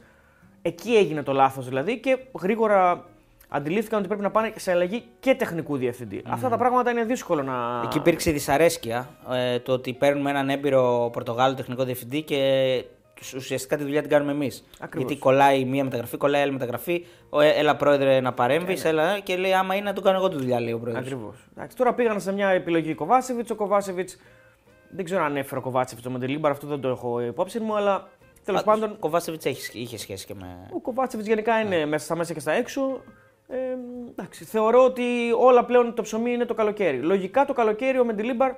Εκεί έγινε το λάθος δηλαδή και γρήγορα αντιλήφθηκαν ότι πρέπει να πάνε σε αλλαγή και τεχνικού διευθυντή. Αυτά τα πράγματα είναι δύσκολο να. Εκεί υπήρξε η δυσαρέσκεια ε, το ότι παίρνουμε έναν έμπειρο Πορτογάλο τεχνικό διευθυντή και τους- ουσιαστικά τη δουλειά την κάνουμε εμείς. Ακριβώς. Γιατί κολλάει μία μεταγραφή, κολλάει άλλη μεταγραφή. Ο, ε, έλα πρόεδρε να παρέμβεις, έλα και λέει άμα είναι να τον κάνω εγώ τη δουλειά, λέει ο πρόεδρος. Ακριβώς. Τώρα πήγαν σε μια επιλογή Κοβάσεβιτς. Ο Κοβάσεβιτς δεν ξέρω αν έφερε ο Κοβάσεβιτ το Μοντελίμπαρ, αυτό δεν το έχω υπόψη μου, αλλά τέλος πάντων Ο Κοβάσεβιτ είχε σχέση και με. Ο Κοβάτσεβιτ γενικά είναι μέσα στα μέσα και στα έξω. Ε, εντάξει, θεωρώ ότι όλα πλέον το ψωμί είναι το καλοκαίρι. Λογικά το καλοκαίρι ο Μεντιλίμπαρ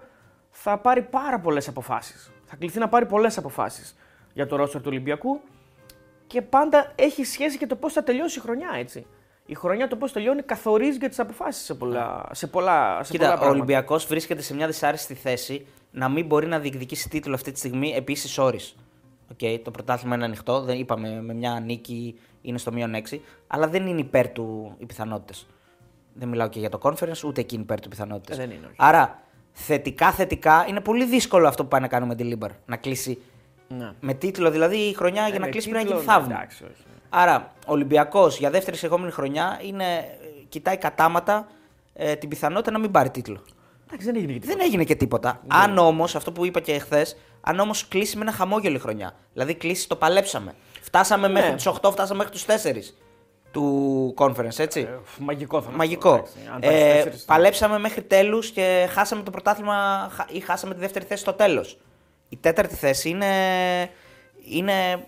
θα πάρει πάρα πολλές αποφάσεις. Θα κληθεί να πάρει πολλές αποφάσεις για το ρόστερ του Ολυμπιακού και πάντα έχει σχέση και το πώς θα τελειώσει η χρονιά, έτσι. Η χρονιά το πώς τελειώνει καθορίζει και τις αποφάσεις σε πολλά, σε πολλά, σε πολλά Κοίτα, ο πράγματα. Ολυμπιακός βρίσκεται σε μια δυσάρεστη θέση να μην μπορεί να διεκδικήσει τίτλο αυτή τη στιγμή επίσης όρη. Okay, το πρωτάθλημα είναι ανοιχτό, δεν είπαμε με μια νίκη είναι στο μείον 6, αλλά δεν είναι υπέρ του οι πιθανότητες. Δεν μιλάω και για το Conference, ούτε εκεί είναι υπέρ του οι πιθανότητες. Ε, δεν είναι, όχι. Άρα, θετικά, θετικά είναι πολύ δύσκολο αυτό που πάει να κάνει ο Μεντιλίμπαρ. Να κλείσει Ναι. με τίτλο, δηλαδή η χρονιά για Ε, να με κλείσει πρέπει να τίτλο, γίνει θαύμα. εντάξει, όχι. Άρα, ο Ολυμπιακός για δεύτερη συνεχόμενη χρονιά είναι, κοιτάει κατάματα ε, την πιθανότητα να μην πάρει τίτλο. Εντάξει, δεν έγινε και τίποτα. Δεν έγινε και τίποτα. Αν όμως, αυτό που είπα και χθες, αν όμως κλείσει με ένα χαμόγελο η χρονιά. Δηλαδή κλείσει το παλέψαμε. Φτάσαμε μέχρι τους 8, φτάσαμε μέχρι τους 4 του conference, έτσι. Ε, μαγικό θα είναι Μαγικό. αυτό, εντάξει. Αν πάρεις Ε, τέσσερις, παλέψαμε μέχρι τέλους και χάσαμε το πρωτάθλημα χα- ή χάσαμε τη δεύτερη θέση στο τέλος. Η τέταρτη θέση είναι. είναι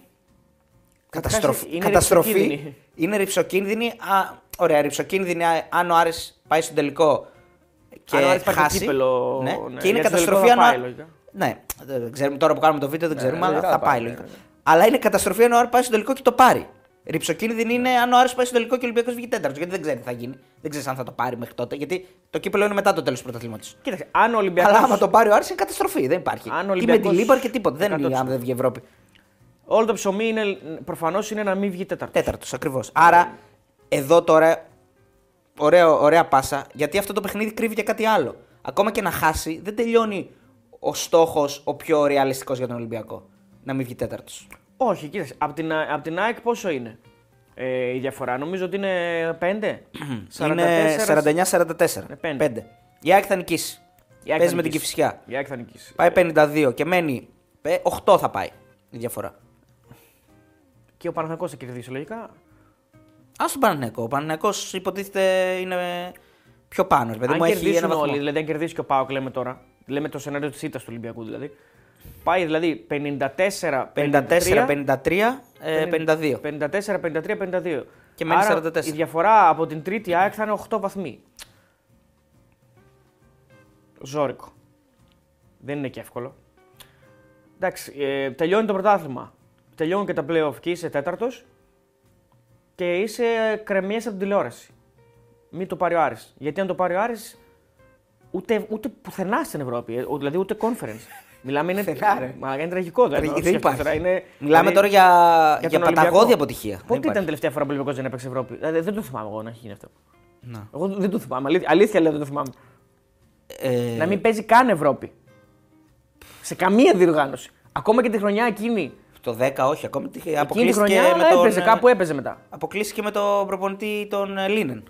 καταστροφή. είναι καταστροφή. ρηψοκίνδυνη. Είναι ρηψοκίνδυνη. Α, ωραία, ρηψοκίνδυνη α, αν ο Άρης πάει στο τελικό και Αν ο Άρης πάει στο χάσει. κύπελλο, ναι, ναι, και είναι γιατί στο καταστροφή τελικό αν. θα ο- πάει, λογικά. Ναι, δεν ξέρουμε τώρα που κάνουμε το βίντεο, δεν ξέρουμε, αλλά λογικά θα θα πάει, πάει ναι, λογικά. ναι. Αλλά είναι καταστροφή αν ο Άρης πάει στο τελικό και το πάρει. Ρηψοκίνδυνη είναι αν ο Άρης πάει στο τελικό και ο Ολυμπιακός βγει τέταρτος. Γιατί δεν ξέρει τι θα γίνει. Δεν ξέρει αν θα το πάρει μέχρι τότε. Γιατί το κύπελο είναι μετά το τέλος του πρωταθλήματος. Κοίταξε, αν ο Ολυμπιακό. Αλλά άμα το πάρει ο Άρης είναι καταστροφή. Δεν υπάρχει. Αν ο Τι με Ολυμπιακός- τη Λίμπαρ και τίποτα. Δεν είναι 100%. αν δεν βγει Ευρώπη. Όλο το ψωμί είναι, προφανώς είναι να μην βγει τέταρτος. Τέταρτος ακριβώς. Άρα εδώ τώρα. Ωραίο, ωραία πάσα. Γιατί αυτό το παιχνίδι κρύβει και κάτι άλλο. Ακόμα και να χάσει, δεν τελειώνει ο στόχος ο πιο ρεαλιστικός για τον Ολυμπιακό. Να μην βγει τέταρτος. Όχι, κοίταξε. Από την, απ' την ΑΕΚ πόσο είναι ε, η διαφορά; Νομίζω ότι είναι 5. [clears throat] Είναι 49-44. Ναι, πέντε. Η ΑΕΚ θα νικήσει. Η ΑΕΚ Παίζει θα με την νικήσει. Κυφυσιά. Η ΑΕΚ θα νικήσει. Πάει 52 και μένει. ε, 8 θα πάει η διαφορά. Και ο Παναθηναϊκός θα κερδίσει λογικά. Α τον Παναθηναϊκό. Ο Παναθηναϊκό υποτίθεται είναι πιο πάνω. ρε Παιδί αν μου έχει κερδίσουν ένα βαθμό. όλοι, δηλαδή αν κερδίσει και ο Πάοκ, λέμε τώρα. Λέμε το σενάριο της ήττας του Ολυμπιακού δηλαδή. Πάει δηλαδή 54, 54-53, ε, 52. 54-53-52. Και μένει Άρα, 44. Η διαφορά από την τρίτη ΑΕΚ θα είναι 8 βαθμοί. Ζόρικο. Δεν είναι και εύκολο. Εντάξει, ε, τελειώνει το πρωτάθλημα. Τελειώνουν και τα playoff και είσαι τέταρτος και είσαι κρεμιές από την τηλεόραση. Μην το πάρει ο Άρης. Γιατί αν το πάρει ο Άρης, ούτε, ούτε πουθενά στην Ευρώπη, ε, δηλαδή ούτε conference. [laughs] Μιλάμε είναι, Πουθενά, ρε. Μα είναι τραγικό. Δεν, το δεν σκέφτεσαι υπάρχει. τώρα, Είναι, Μιλάμε δηλαδή, τώρα για, για, τον παταγώδη Ολυμπιακό. αποτυχία. Δεν Πότε υπάρχει. ήταν τελευταία φορά που ο Ολυμπιακός δεν έπαιξε Ευρώπη; Δηλαδή, δεν το θυμάμαι εγώ να έχει γίνει αυτό. Να. Εγώ δεν το θυμάμαι. Αλήθεια, αλήθεια λέω δεν το θυμάμαι. Ε, Να μην παίζει καν Ευρώπη. Σε καμία διοργάνωση. Ακόμα και τη χρονιά εκείνη. Το 10 όχι, ακόμη τη- Εκείνη τη αποκλείστηκε χρονιά με αλλά τον, έπαιζε, κάπου έπαιζε μετά. Αποκλείστηκε με τον προπονητή τον ε, Λίνεν.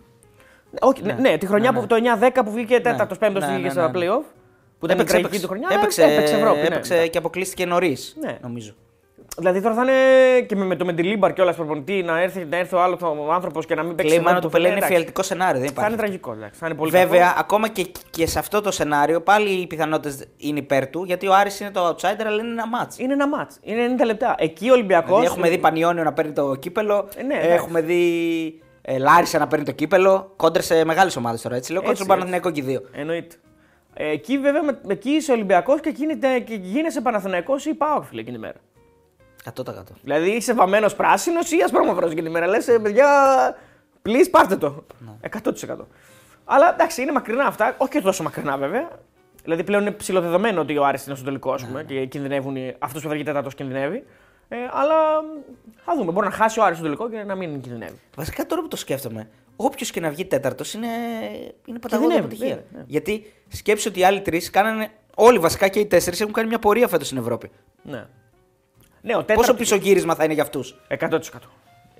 Όχι, ναι, ναι, τη χρονιά Ναι, που το 9-10 που βγήκε τέταρτος πέμπτος Ναι, βγήκε ναι, στα ναι, ναι. playoff. Που ήταν η Έπαιξε, τραγική του χρονιά. αλλά έπαιξε, έπαιξε Ευρώπη. ναι, έπαιξε μετά. και αποκλείστηκε νωρίς. Ναι. Νομίζω. Δηλαδή τώρα θα είναι και με, με το Μεντιλίμπαρ και όλα προπονητή να έρθει, να έρθει ο άλλος άνθρωπος και να μην παίξει. Λέει μάλλον το του Πελέ είναι εντάξει. φιαλτικό σενάριο. Δεν Θα είναι υπάρχει. τραγικό. εντάξει, Θα είναι πολύ Βέβαια, κακό. ακόμα και, και σε αυτό το σενάριο πάλι οι πιθανότητες είναι υπέρ του γιατί ο Άρης είναι το outsider, αλλά είναι ένα μάτς. Είναι ένα μάτ. Είναι 90 λεπτά. Εκεί ο Ολυμπιακός. Δηλαδή, έχουμε δει Πανιόνιο να παίρνει το κύπελο. Ε, ναι, εντάξει. έχουμε δει ε, Λάρισα να παίρνει το κύπελο. Κόντρε σε μεγάλες ομάδες τώρα. Έτσι λέω. Κόντρε Έτσι, στον Παναθηναϊκό και οι δύο. Εννοείται. Ε, εκεί βέβαια με, εκεί είσαι Ολυμπιακός και, γίνεται- και γίνεσαι Παναθηναϊκός ή Πάοκ φίλε εκείνη τη μέρα. 100%. Δηλαδή είσαι βαμμένος πράσινος ή ασπρόμαυρο εκείνη τη μέρα. Λες, παιδιά, please πάρτε το. Ναι. 100%. Αλλά εντάξει, είναι μακρινά αυτά. Όχι και τόσο μακρινά βέβαια. Δηλαδή πλέον είναι ψηλοδεδομένο ότι ο Άρης είναι στο τελικό, ας Ναι, πούμε, και κινδυνεύουν. Αυτός που θα βγει τέταρτος κινδυνεύει. Ε, αλλά θα δούμε. Μπορεί να χάσει ο Άρης στο τελικό και να μην κινδυνεύει. Βασικά τώρα που το σκέφτομαι, όποιος και να βγει τέταρτος είναι, είναι παταγώδη Κινδυνεύει, αποτυχία. βέβαια, ναι. Γιατί σκέψου ότι οι άλλοι τρεις κάνανε. Όλοι βασικά και οι τέσσερις έχουν κάνει μια πορεία φέτος στην Ευρώπη. Ναι. Ναι, ο Πόσο τέταρτος- πισωγύρισμα θα είναι για αυτούς; 100%.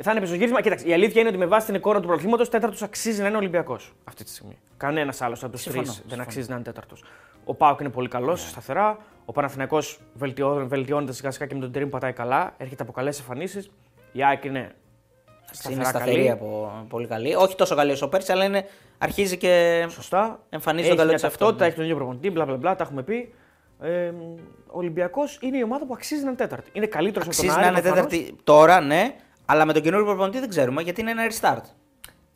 Θα είναι πισωγύρισμα. Κοίταξε, η αλήθεια είναι ότι με βάση την εικόνα του πρωταθλήματο, τέταρτος αξίζει να είναι Ολυμπιακός αυτή τη στιγμή. Κανένας άλλος από τους τρεις Συμφωνώ, δεν συμφωνώ. αξίζει να είναι τέταρτος. Ο Πάοκ είναι πολύ καλός, σταθερά. Ο Παναθηναϊκός βελτιώ, βελτιώνεται σιγά σιγά και με τον Τερήμ πατάει καλά. Έρχεται από καλές εμφανίσεις. Η ΑΕΚ είναι σταθερά Είναι σταθερή καλή. από πολύ καλή. Όχι τόσο καλή όσο πέρσι, αλλά είναι, αρχίζει και. Σωστά. Εμφανίζει έχει τον καλό μια της αυτό, ταυτότητα, ναι. έχει τον ίδιο προπονητή, μπλα μπλα μπλα, τα έχουμε πει. Ε, ο Ολυμπιακός είναι η ομάδα που αξίζει να είναι τέταρτη. Είναι καλύτερος από τον Αξίζει Άρη. να είναι προφανώς. τέταρτη τώρα, ναι, αλλά με τον καινούριο προπονητή δεν ξέρουμε γιατί είναι ένα restart.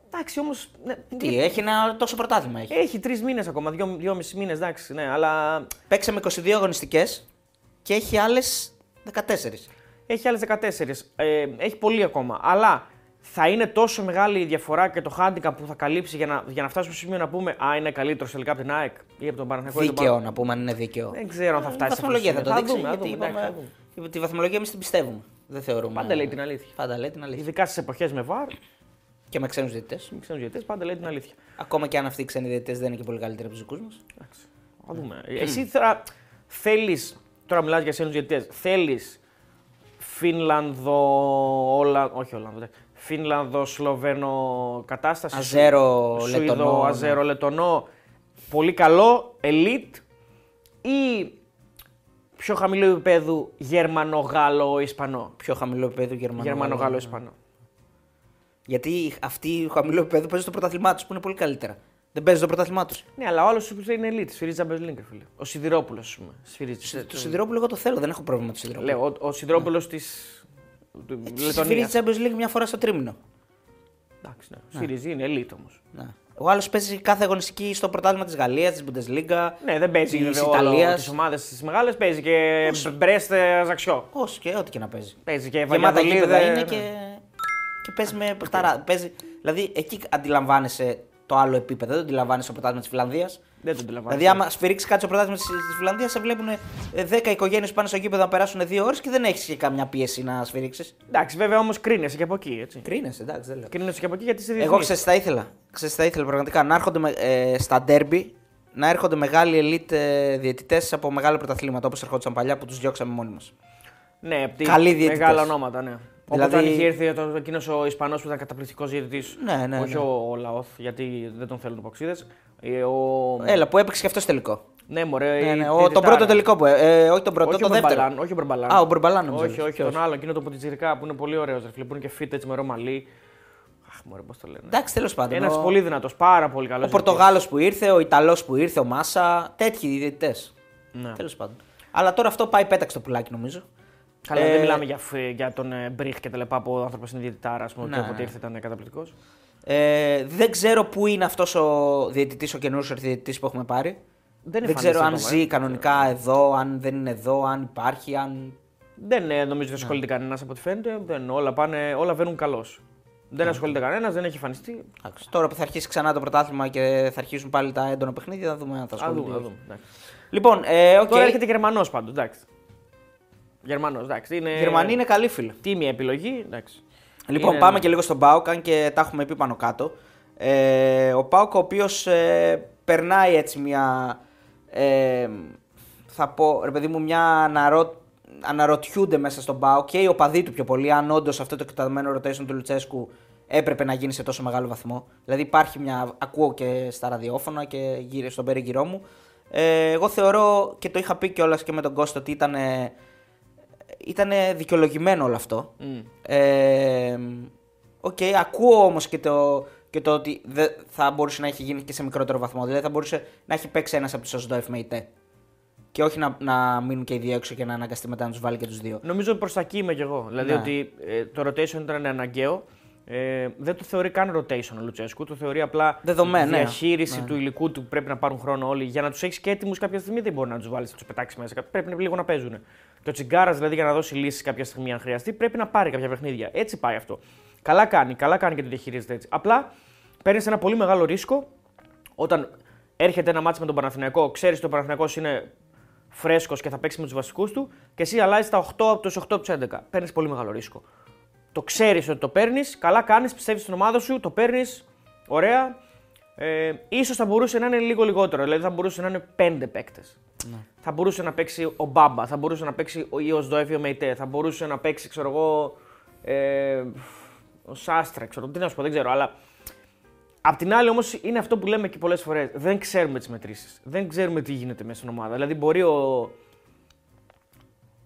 Εντάξει, όμως. Ναι, Τι, έχει ένα τόσο πρωτάθλημα. Έχει. Έχει τρεις μήνες ακόμα, δύο, δυόμισι μήνες, εντάξει, ναι, αλλά Παίξε με 22 αγωνιστικές και έχει άλλες 14. έχει άλλες 14. Ε, έχει πολύ ακόμα. Αλλά θα είναι τόσο μεγάλη η διαφορά και το handicap που θα καλύψει για να, για να φτάσουμε στο σημείο να πούμε Α, είναι καλύτερο τελικά από την ΑΕΚ ή από τον Παναθηναϊκό. ή τον Δίκαιο Πα- να πούμε αν είναι δίκαιο. Δεν ξέρω αν θα Η φτάσει. σε αυτό βαθμολογία θα σημείο. το δείξει. δούμε, θα γιατί δούμε, εντάξει, είπαμε- θα δούμε. Τη βαθμολογία εμείς την πιστεύουμε. Δεν θεωρούμε. Πάντα λέει την αλήθεια. Πάντα λέει την αλήθεια. Ειδικά στις εποχές με βαρ, Και με ξένους διαιτητές. μην ξέρουν διαιτητές, πάντα λέει την αλήθεια. Ακόμα και αν αυτοί οι ξένοι διαιτητές δεν είναι και πολύ καλύτεροι από τους δικούς μας. Εντάξει. Θα δούμε. Εσύ τώρα θέλεις. Τώρα μιλάς για ξένους διαιτητές. Θέλεις Φίνλανδο. Όλα, όχι Ολλανδο. Εντάξει. Φίνλανδο, Σλοβαίνο κατάσταση. Αζέρο, Σουηδο, Λετονό, ναι. Αζέρο, Λετονό. Πολύ καλό, elite. Ή πιο χαμηλό επίπεδο Γερμανο, Γάλλο, Ισπανό; Πιο χαμηλό επίπεδο Γερμανό. Γερμανο, Γάλλο, Ισπανό. Γιατί αυτοί χαμηλό επίπεδο παίζουν στο πρωτάθλημά τους που είναι πολύ καλύτερα. Δεν παίζει το πρωτάθλημά τους. Ναι, αλλά ο άλλος που είναι elite. Σφυρίζει Champions League, φίλε. Ο Σιδηρόπουλος, ας πούμε. Σφυρίζει. Το Σιδηρόπουλο εγώ το θέλω, δεν έχω πρόβλημα με το Σιδηρόπουλο. Λέω, ο, ο Σιδηρόπουλος τη. Σφυρίζει Λετωνία. Champions League μια φορά στο τρίμηνο. Εντάξει, ναι. Σφυρίζει, είναι elite όμως. Ναι. Ο άλλος παίζει κάθε αγωνιστική στο πρωτάθλημα της Γαλλίας, της Bundesliga. Ναι, δεν παίζει της βέβαια Ιταλίας. τις ομάδες τις μεγάλες. Παίζει και Μπρέστ Ζαξιό. Όσο και ό,τι και να παίζει. Παίζει και Γεμάτα Βαγιαδολίδα. γήπεδα είναι ναι. και. και παίζει με παιχταρά. Παίζει, δηλαδή εκεί αντιλαμβάνεσαι το άλλο επίπεδο. Δεν το αντιλαμβάνεσαι το πρωτάθλημα της Φιλανδίας. Δεν το αντιλαμβάνομαι. Δηλαδή, άμα σφυρίξει κάτι στο πρωτάθλημα τη Φιλανδίας, σε βλέπουν 10 οικογένειες που πάνε στο γήπεδο να περάσουν δύο ώρες και δεν έχεις και καμιά πίεση να σφυρίξεις. Εντάξει, βέβαια όμως κρίνεσαι και από εκεί. Έτσι. Κρίνεσαι, εντάξει, δεν λέω. Κρίνεσαι και από εκεί γιατί είσαι Εγώ ξέρεις, θα ήθελα. Ξέρεις, θα ήθελα πραγματικά να έρχονται με, ε, στα ντέρμπι να έρχονται μεγάλοι ελίτ ε, διαιτητές από μεγάλα πρωταθλήματα όπως ερχόντουσαν παλιά που τους διώξαμε μόνοι μας. Ναι, απ' τη- Καλοί διαιτητές. Μεγάλα ονόματα, ναι. Δηλαδή- Δηλαδή... Όταν είχε έρθει το- εκείνος ο Ισπανός που ήταν καταπληκτικός διαιτητής. Ναι, ναι, όχι ναι. ο, ο Λαόθ, γιατί δεν τον θέλουν οι ποξίδε. Ε, ο... Έλα, που έπαιξε και αυτός τελικό. Ναι, μωρέ. Ναι, η ναι, ο, τον διαιτητάρα. πρώτο τελικό που. Ε, όχι τον πρώτο, όχι το ο δεύτερο. Μπορμπαλάν, όχι ο Μπορμπαλάν. Α, ο Μπορμπαλάν νομίζω. Όχι, όχι, Ποιος; τον άλλο, εκείνο το Ποτιτζιρικά που είναι πολύ ωραίος. Που είναι και fit έτσι με ρομαλί. Αχ, μωρέ, πώς το λένε. Εντάξει, τέλος πάντων. Ένας ο, πολύ δυνατός, πάρα πολύ καλός. ο Πορτογάλος που ήρθε, ο Ιταλός που ήρθε, ο Μάσα. Τέτοιοι διαιτητές. Ναι. Τέλος πάντων. Αλλά τώρα αυτό πάει πέταξε το πουλάκι νομίζω. Καλά, Ε, δεν μιλάμε για, φ- για τον ε, Μπριχ και τα λοιπά που ο άνθρωπος είναι διαιτητάρας, α πούμε, Ναι, και όποτε ναι. ήρθε ήταν καταπληκτικό. Ε, δεν ξέρω πού είναι αυτός ο διαιτητής, ο καινούριο διαιτητή που έχουμε πάρει. Δεν, Δεν ξέρω αν εμφανίστηκε ζει ακόμα, ε. κανονικά εδώ, αν δεν είναι εδώ, αν υπάρχει, αν. Δεν ε, νομίζω ότι Ναι. ασχολείται κανένας από ό,τι φαίνεται. Δεν, όλα, πάνε, όλα βαίνουν καλώς. Ναι. Δεν ασχολείται κανένας, δεν έχει εμφανιστεί. Εντάξει, Τώρα που θα αρχίσει ξανά το πρωτάθλημα και θα αρχίσουν πάλι τα έντονα παιχνίδια, θα δούμε αν θα Α ασχοληθεί. δούμε, α δούμε. εντάξει. Λοιπόν, ε, οκ. Τώρα έρχεται Γερμανός πάντως. Εντάξει. Γερμανός, εντάξει. Είναι... Οι Γερμανοί είναι καλοί φίλοι. Τίμια επιλογή. Εντάξει. Λοιπόν, Είναι- πάμε και λίγο στον Πάοκ, αν και τα έχουμε πει πάνω κάτω. Ε, ο Πάοκ, ο οποίος ε, περνάει έτσι μια. Ε, θα πω, ρε παιδί μου, μια αναρώ... αναρωτιούνται μέσα στον Πάοκ και οι οπαδοί του πιο πολύ, αν όντως αυτό το εκτεταμένο rotation του Λουτσέσκου έπρεπε να γίνει σε τόσο μεγάλο βαθμό. Δηλαδή, υπάρχει μια. Ακούω και στα ραδιόφωνα και γύρω στον περίγυρό μου. Ε, εγώ θεωρώ και το είχα πει κιόλας και με τον Κώστο ότι ήταν. Ήταν δικαιολογημένο όλο αυτό. Μμ. Ε, Οκ, ακούω όμως και το, και το ότι δεν θα μπορούσε να έχει γίνει και σε μικρότερο βαθμό. Δηλαδή θα μπορούσε να έχει παίξει ένας από τους Οζντόεφ Μεϊτέ. Και όχι να, να μείνουν και οι δύο έξω και να αναγκαστεί μετά να τους βάλει και τους δύο. Νομίζω προς τα εκεί είμαι κι εγώ. Δηλαδή Ναι. ότι ε, το rotation ήταν αναγκαίο. Ε, δεν το θεωρεί καν rotation ο Λουτσέσκου. Το θεωρεί απλά Δεδομένο, ναι. διαχείριση Ναι. του υλικού του που πρέπει να πάρουν χρόνο όλοι. Για να τους έχεις και έτοιμους κάποια στιγμή δεν μπορεί να τους βάλεις, να τους πετάξεις μέσα. Πρέπει λίγο να παίζουν. Και ο Τσιγκάρας δηλαδή για να δώσει λύσεις κάποια στιγμή αν χρειαστεί πρέπει να πάρει κάποια παιχνίδια. Έτσι πάει αυτό. Καλά κάνει, καλά κάνει και το διαχειρίζεται έτσι. Απλά παίρνεις ένα πολύ μεγάλο ρίσκο όταν έρχεται ένα μάτσο με τον Παναθηναϊκό, ξέρεις ότι ο Παναθηναϊκός είναι φρέσκος και θα παίξει με τους βασικούς του και εσύ αλλάζεις τα 8 από τους 8 από τους 11. Παίρνεις πολύ μεγάλο ρίσκο. Το ξέρεις ότι το παίρνεις, καλά κάνεις, πιστεύεις στην ομάδα σου, το παίρνεις, ωραία. Ε, ίσως θα μπορούσε να είναι λίγο λιγότερο, δηλαδή θα μπορούσε να είναι 5 παίκτες. Θα μπορούσε να παίξει ο Μπάμπα, θα μπορούσε να παίξει ο Ιω Δοέφη ο Μεϊτέ, θα μπορούσε να παίξει, ξέρω εγώ, ε, ο Σάστρα, ξέρω, τι να σου πω, δεν ξέρω, αλλά Απ' την άλλη όμως είναι αυτό που λέμε και πολλές φορές. Δεν ξέρουμε τις μετρήσεις. Δεν ξέρουμε τι γίνεται μέσα στην ομάδα. Δηλαδή μπορεί ο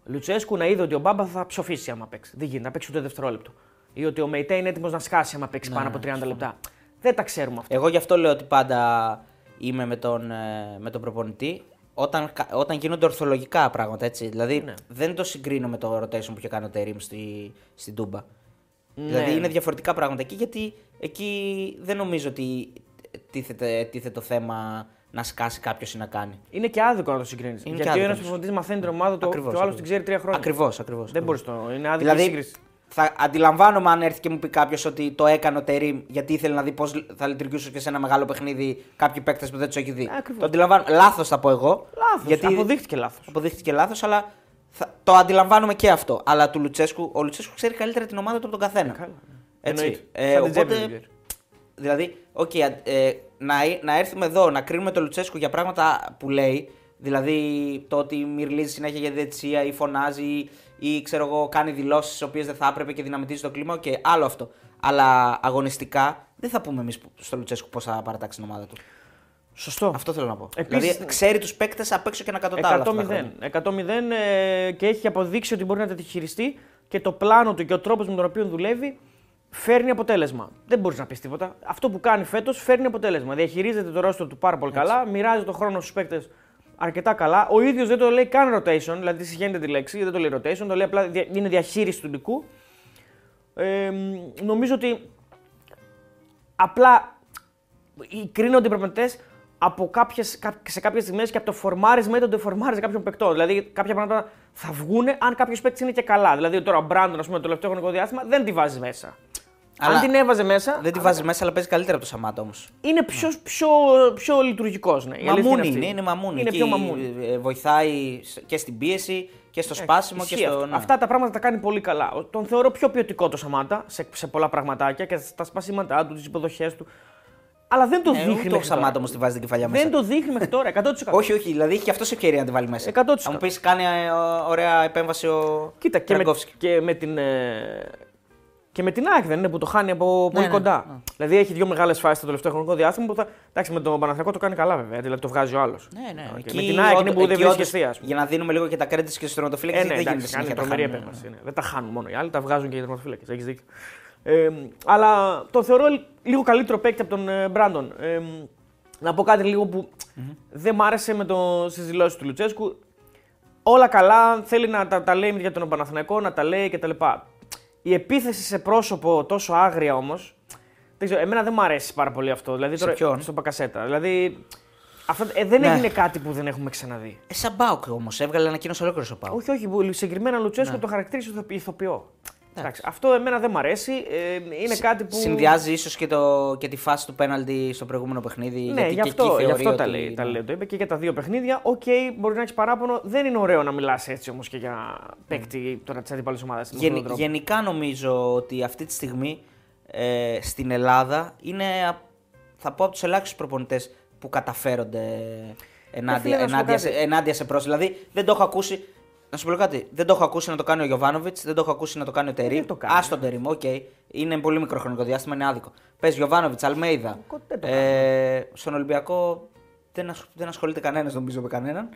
Λουτσέσκου να είδε ότι ο Μπάμπα θα ψοφήσει άμα παίξει. Δεν γίνεται, να παίξει ούτε δευτερόλεπτο. Ή ότι ο Μεϊτέ είναι έτοιμος να σκάσει άμα παίξει πάνω από 30 λεπτά. Δεν τα ξέρουμε αυτά. Εγώ γι' αυτό λέω ότι πάντα είμαι με τον, ε, με τον προπονητή όταν, κα- όταν γίνονται ορθολογικά πράγματα έτσι. Δηλαδή Ναι. δεν το συγκρίνω με το rotation που είχε κάνει ο Τερήμ στη, στην Τούμπα. Ναι. Δηλαδή είναι διαφορετικά πράγματα εκεί γιατί εκεί δεν νομίζω ότι τίθεται, τίθεται το θέμα να σκάσει κάποιος ή να κάνει. Είναι και άδικο να το συγκρίνεις. Είναι και Γιατί ο άδικο ένας να το προπονητή μαθαίνει την ομάδα του Ακριβώς, και ο άλλος ακριβώς. την ξέρει τρία χρόνια. Ακριβώς, ακριβώς. Δεν μπορείς το. Είναι άδικη Δηλαδή, σύγκριση. θα αντιλαμβάνομαι αν έρθει και μου πει κάποιος ότι το έκανε ο Τερήμ γιατί ήθελε να δει πώς θα λειτουργούσε και σε ένα μεγάλο παιχνίδι κάποιοι παίκτες που δεν τους έχει δει. Ακριβώς. Το αντιλαμβάνομαι. Λάθος θα πω εγώ. Λάθος. Γιατί Αποδείχτηκε λάθος. αποδείχτηκε λάθος, αλλά θα, το αντιλαμβάνομαι και αυτό. Αλλά του Λουτσέσκου, ο Λουτσέσκου ξέρει καλύτερα την ομάδα του από τον καθένα. Καλά. Έτσι. Εννοείται. Ε, Σαν την οπότε, Champions League. Δηλαδή, οκ, ε, να, να έρθουμε εδώ να κρίνουμε τον Λουτσέσκου για πράγματα που λέει, δηλαδή το ότι μιρλιάζει συνέχεια για διαιτησία ή φωνάζει ή ξέρω εγώ κάνει δηλώσεις τις οποίες δεν θα έπρεπε και δυναμιτίζει το κλίμα, και άλλο αυτό. Αλλά αγωνιστικά δεν θα πούμε εμείς στο Λουτσέσκου πώς θα παρατάξει την ομάδα του. Σωστό. Αυτό θέλω να πω. Επίσης- δηλαδή, ξέρει τους παίκτες απ' έξω και ένα κι ανακατωτά. αυτά τα 100-0. χρόνια. 100-0 ε, και έχει αποδείξει ότι μπορεί να τα διαχειριστεί και το πλάνο του και ο τρόπος με τον οποίο δουλεύει φέρνει αποτέλεσμα. Δεν μπορείς να πεις τίποτα. Αυτό που κάνει φέτος φέρνει αποτέλεσμα. Διαχειρίζεται το ρόστο του πάρα πολύ καλά, μοιράζει το χρόνο στους παίκτες αρκετά καλά. Ο ίδιος δεν το λέει καν rotation, δηλαδή συγχαίνεται τη λέξη, δεν το λέει rotation, το λέει απλά δια- είναι διαχείριση του υλικού. Ε, μ, νομίζω ότι απλά οι- κρίνονται οι προπονητές από κάποιες, κά- σε κάποιες στιγμές και από το φορμάρισμα ή το ντεφορμάρισμα κάποιων παικτών. Δηλαδή, κάποια πράγματα θα βγουν αν κάποιος παίκτης είναι και καλά. Δηλαδή, τώρα ο Μπράντον, ας πούμε, το τελευταίο χρονικό διάστημα δεν τη βάζει μέσα. Αλλά Αν την έβαζε μέσα. Δεν τη βάζει μέσα, αλλά παίζει καλύτερα από το Σαμάτα όμως. Είναι πιο, πιο, πιο λειτουργικός. Ναι. Η αλήθεια Μαμούνι αυτή. είναι, είναι μαμούνι. Είναι Εκεί, πιο μαμούνι. ε, Βοηθάει σ- και στην πίεση και στο σπάσιμο και Ισχύει στο. αυτό. ναι. Αυτά τα πράγματα τα κάνει πολύ καλά. Ο- Τον θεωρώ πιο ποιοτικό το Σαμάτα σε, σε πολλά πραγματάκια και στα σπασίματά του, τις υποδοχές του. Αλλά δεν το Ναι, δείχνει. ούτε ο μέχρι τώρα. Σαμάτα όμως τη βάζει την κεφαλιά μέσα. Δεν το δείχνει μέχρι τώρα, 100%. Όχι, όχι, δηλαδή έχει και αυτό ευκαιρία να τη βάλει μέσα. 100%. Θα μου πεις κάνει ε, ωραία επέμβαση ο Κοίτα, και με, Τραγκόφσκι. και με την. ε, Και με την ΑΕΚ δεν είναι που το χάνει από πολύ ναι, κοντά. ναι. Δηλαδή έχει δύο μεγάλες φάσεις το τελευταίο χρονικό διάστημα που θα. Εντάξει, με τον Παναθηναϊκό το κάνει καλά βέβαια. Δηλαδή το βγάζει ο άλλος. Ναι, ναι. με Εκεί την ΑΕΚ είναι όντω- που δεν εκεί βρίσκει όντως, ευθεία. ας πούμε. Για να δίνουμε λίγο και τα credits και στους τερματοφύλακες. Ε, δεν ναι, γίνεται εντάξει, κάνει συνέχεια τα τρομερή χάνουν. επέμβαση. ναι. Δεν τα χάνουν μόνο οι άλλοι, τα βγάζουν και οι τερματοφύλακες. Έχεις δίκιο. Ε, αλλά τον θεωρώ λίγο καλύτερο παίκτη από τον ε, Μπράντον. Ε, να πω κάτι λίγο που δεν μ' άρεσε με το, στις δηλώσεις του Λουτσέσκου. Όλα καλά, θέλει να τα, τα λέει για τον Παναθηναϊκό, να τα λέει κτλ. Η επίθεση σε πρόσωπο τόσο άγρια όμως. Δεν ξέρω, εμένα δεν μου αρέσει πάρα πολύ αυτό. Δηλαδή, Σε τώρα, ποιον; Στον Πακασέτα. Δηλαδή, αυτό, ε, δεν Ναι. έγινε κάτι που δεν έχουμε ξαναδεί. Ε, σαν Μπάουκ όμως, έβγαλε ανακοίνωση ολόκληρο ο Πάουκ. Όχι, όχι, που συγκεκριμένα Λουτσέσκο Ναι. το χαρακτήρισε ηθο- ηθοποιό. Εντάξει, αυτό εμένα δεν μου αρέσει. Ε, είναι κάτι που. Συνδυάζει ίσως και, το, και τη φάση του πέναλτι στο προηγούμενο παιχνίδι. Ναι, γιατί γι' και αυτό, εκεί γι θεωρεί αυτό τα, ότι- λέει, τα ναι. λέει. Το είπε και για τα δύο παιχνίδια. Οκ, μπορεί να έχεις παράπονο. Δεν είναι ωραίο να μιλάς έτσι όμως και για παίκτη τώρα της αντίπαλης ομάδας. Γεν- γενικά νομίζω ότι αυτή τη στιγμή ε, στην Ελλάδα είναι, α- θα πω, από τους ελάχιστους προπονητές που καταφέρονται ενάντια, φίλε, να σου πω ενάντια, σε, κάτι. ενάντια σε πρόσωπο. Δηλαδή δεν το έχω ακούσει. Να σου πω κάτι. Δεν το έχω ακούσει να το κάνει ο Γιοβάνοβιτς, δεν το έχω ακούσει να το κάνει ο Τερίμ. το κάνει. Άσ' τον Τερίμ, οκ. Είναι πολύ μικρό χρονικό διάστημα, είναι άδικο. Πες Γιοβάνοβιτς, Αλμέιδα. Δεν το Ε, στον Ολυμπιακό δεν, ασ- δεν ασχολείται κανένας νομίζω με κανέναν.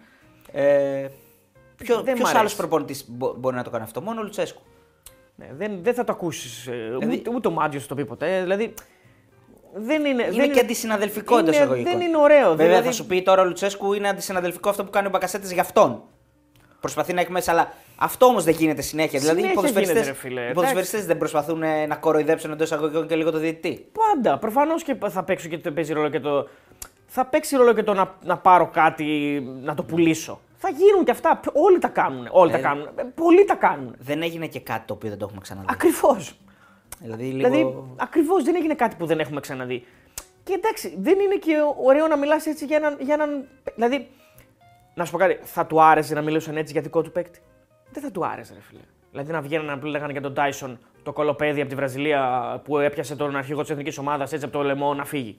Ε, Ποιο Δεν μ' άλλος αρέσει. προπονητής μπορεί να το κάνει αυτό, μόνο ο Λουτσέσκου. Ναι, δεν, δεν θα το ακούσεις. Δηλαδή- ούτε, ούτε ο Μάτζιο το πει ποτέ. Δηλαδή. Δεν είναι, Είναι δεν και αντισυναδελφικό εντό είναι- εισαγωγικών. Δεν είναι ωραίο. Βέβαια δηλαδή, θα σου πει τώρα ο Λουτσέσκου είναι αντισυναδελφικό αυτό που κάνει ο Μπακασέτης για αυτόν. Προσπαθεί να έχει μέσα, αλλά αυτό όμως δεν γίνεται συνέχεια. δηλαδή οι Συνέχεια ποδοσφαιριστές, γίνεται, ρε φίλε. οι ποδοσφαιριστές δεν προσπαθούν ε, να κοροϊδέψουν εντός εισαγωγικών και λίγο το διαιτητή. Πάντα. Προφανώς και θα παίξω και το παίζει ρόλο και το. Θα παίξει ρόλο και το να, να πάρω κάτι, να το πουλήσω. Θα γίνουν και αυτά. Όλοι τα κάνουν. Όλοι τα Ε, κάνουν. Ε, Πολλοί τα κάνουν. Δεν έγινε και κάτι το οποίο δεν το έχουμε ξαναδεί. Ακριβώς. Δηλαδή, λίγο... Δηλαδή, ακριβώς δεν έγινε κάτι που δεν έχουμε ξαναδεί. Και εντάξει, δεν είναι και ωραίο να μιλάς έτσι για έναν, για έναν. Δηλαδή, να σου πω κάτι, θα του άρεσε να μιλούσαν έτσι για δικό του παίκτη; Δεν θα του άρεσε, ρε φίλε. Δηλαδή να βγαίνουν να λέγανε για τον Τάισον, το κολοπέδι από τη Βραζιλία που έπιασε τον αρχηγό της εθνικής ομάδας έτσι από το λαιμό να φύγει.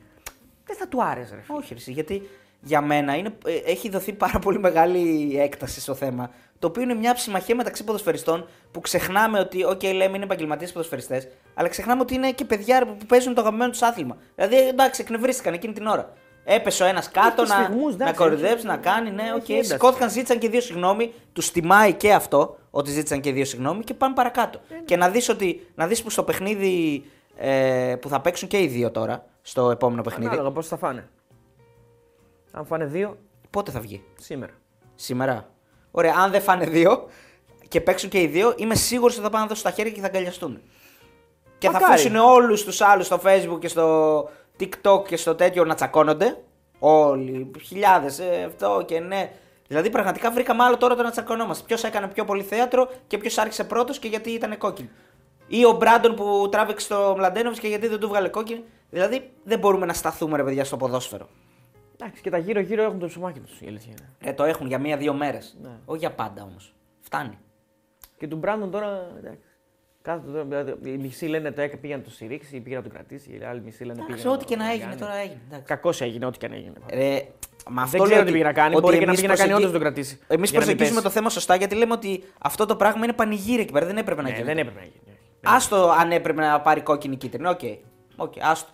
Δεν θα του άρεσε, ρε φίλε. Όχι, ρε, εσύ, γιατί για μένα είναι, ε, έχει δοθεί πάρα πολύ μεγάλη έκταση στο θέμα. Το οποίο είναι μια συμμαχία μεταξύ ποδοσφαιριστών που ξεχνάμε ότι, OK, λέμε είναι επαγγελματίες ποδοσφαιριστές, αλλά ξεχνάμε ότι είναι και παιδιά που παίζουν το αγαπημένο τους άθλημα. Δηλαδή, εντάξει, εκνευρίστηκαν εκείνη την ώρα. Έπεσε ο ένας κάτω Έχει να, σφιγμούς, να εντάξει, κορυδέψει, έχει- να κάνει, ναι, έχει οκ. ένταση. Σηκώθηκαν, ζήτησαν και δύο συγγνώμη, τους τιμάει και αυτό, ότι ζήτησαν και δύο συγγνώμη και πάνε παρακάτω. Και να δεις ότι, να δεις που στο παιχνίδι ε, που θα παίξουν και οι δύο τώρα, στο επόμενο παιχνίδι, Ανάλογα πώς θα φάνε. Αν φάνε δύο, πότε θα βγει; σήμερα. Σήμερα. Ωραία, αν δεν φάνε δύο και παίξουν και οι δύο, είμαι σίγουρος ότι θα πάνε να δώσουν τα χέρια και θα αγκαλιαστούν. Και θα Μακάρι. αφήσουν όλους τους άλλους στο Facebook και στο TikTok και στο τέτοιο να τσακώνονται. Όλοι, χιλιάδες, ε, αυτό και ναι. Δηλαδή πραγματικά βρήκαμε άλλο τώρα το να τσακωνόμαστε. Ποιος έκανε πιο πολύ θέατρο και ποιος άρχισε πρώτος και γιατί ήταν κόκκινο. Ή ο Μπράντον που τράβηξε το Μλαντένοβιτς και γιατί δεν του βγάλε κόκκινη. Δηλαδή δεν μπορούμε να σταθούμε ρε παιδιά στο ποδόσφαιρο. Εντάξει, και τα γύρω-γύρω έχουν το ψωμάκι τους. Η αλήθεια είναι. Ε, το έχουν για μία-δύο μέρες. Ναι. Όχι για πάντα όμως. Φτάνει. Και του Μπράντον τώρα. Εντάξει. Κάθε τώρα, δηλαδή, οι μισοί λένε το έκανε πήγε να το στηρίξει ή πήγε να τον κρατήσει. Οι άλλοι μισοί λένε Εντάξει, πήγε να ό,τι και το να έγινε κάνει. τώρα έγινε. εντάξει. Κακώς έγινε, ό,τι και να έγινε. Ρε, μα αυτό Δεν ξέρω λέω τι πήγε να κάνει. ότι Μπορεί και να εμείς πήγε να κάνει προσεγγί- όντως τον κρατήσει. Εμείς Για να μην προσεγγίζουμε πέσει. το θέμα σωστά γιατί λέμε ότι αυτό το πράγμα είναι πανηγύρι εκεί πέρα. Δεν έπρεπε να Ναι, γίνει. δεν έπρεπε να γίνει. όχι. Άστο αν έπρεπε να πάρει κόκκινη κίτρινη. Οκ. Οκ, άστο.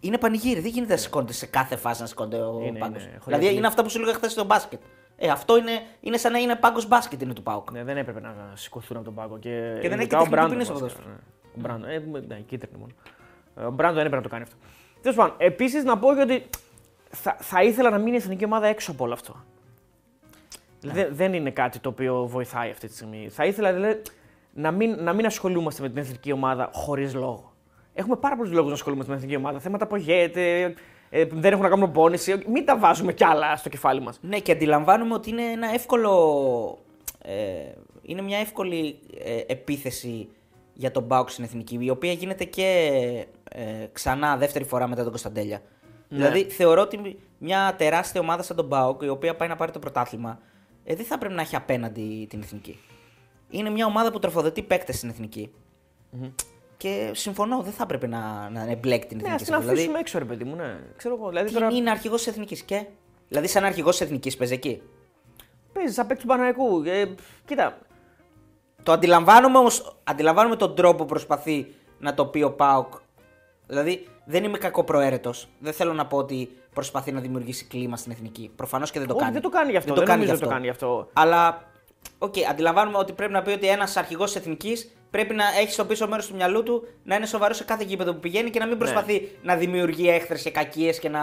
Είναι πανηγύρι. Δεν γίνεται να σηκώνεται σε κάθε φάση να σηκώνεται ο Είναι, πάγκο. είναι, χωρίς δηλαδή λίγη. είναι αυτά που σου έλεγα χθες στο μπάσκετ. Ε, αυτό είναι, είναι σαν να είναι πάγκος μπάσκετ είναι του Πάουκ. Ναι, δεν έπρεπε να σηκωθούν από τον πάγκο. Και, Και δεν ειδικά έχει ο τεχνική Μπράντον. ποινή στο βασικά, ποδόσφαιρο. ναι. Ο Μπράντον, ε, ναι, κίτρινη μόνο. Ε, Ο Μπράντον δεν έπρεπε να το κάνει αυτό. Τέλος πάντων, επίσης να πω και ότι θα, θα ήθελα να μείνει η εθνική ομάδα έξω από όλο αυτό. Δεν, δεν είναι κάτι το οποίο βοηθάει αυτή τη στιγμή. Θα ήθελα δηλαδή, να, μην, να μην ασχολούμαστε με την εθνική ομάδα χωρίς λόγο. Έχουμε πάρα πολλούς λόγους να ασχολούμαστε με την εθνική ομάδα. Θέματα που γίνεται, ε, δεν έχουν να κάνουν πόνηση. Μην τα βάζουμε κι άλλα στο κεφάλι μας. Ναι, και αντιλαμβάνομαι ότι είναι ένα εύκολο. Ε, είναι μια εύκολη ε, επίθεση για τον Μπάουκ στην εθνική, η οποία γίνεται και ε, ξανά δεύτερη φορά μετά τον Κωνσταντέλια. Ναι. Δηλαδή θεωρώ ότι μια τεράστια ομάδα σαν τον Μπάουκ, η οποία πάει να πάρει το πρωτάθλημα, ε, δεν θα πρέπει να έχει απέναντι την εθνική. Είναι μια ομάδα που τροφοδοτεί παίκτες στην εθνικη Και συμφωνώ, δεν θα έπρεπε να, να εμπλέκει την Ναι, εθνική. ας την σε αυτό. Δηλαδή, αφήσουμε έξω, ρε παιδί μου. Ναι. Ξέρω εγώ. Δηλαδή τι τώρα είναι αρχηγός της εθνικής και; Δηλαδή, σαν αρχηγός της εθνικής παίζει εκεί. παίζεις σαν παίκτη του Παναγιακού. Ε, κοίτα, Το αντιλαμβάνομαι όμω, αντιλαμβάνομαι τον τρόπο που προσπαθεί να το πει ο Πάοκ. Δηλαδή, δεν είμαι κακοπροαίρετος. Δεν θέλω να πω ότι προσπαθεί να δημιουργήσει κλίμα στην εθνική. Προφανώς και δεν το όχι, κάνει. δεν το κάνει γι' αυτό. Δεν, Δεν, το κάνει νομίζω γι' ότι αυτό. το κάνει γι' αυτό. Αλλά, οκ, αντιλαμβάνομαι ότι πρέπει να πει ότι ένας αρχηγός της εθνικής πρέπει να έχεις στο πίσω μέρος του μυαλού του να είναι σοβαρό σε κάθε γήπεδο που πηγαίνει και να μην προσπαθεί να δημιουργεί έχθρες και κακίες και να,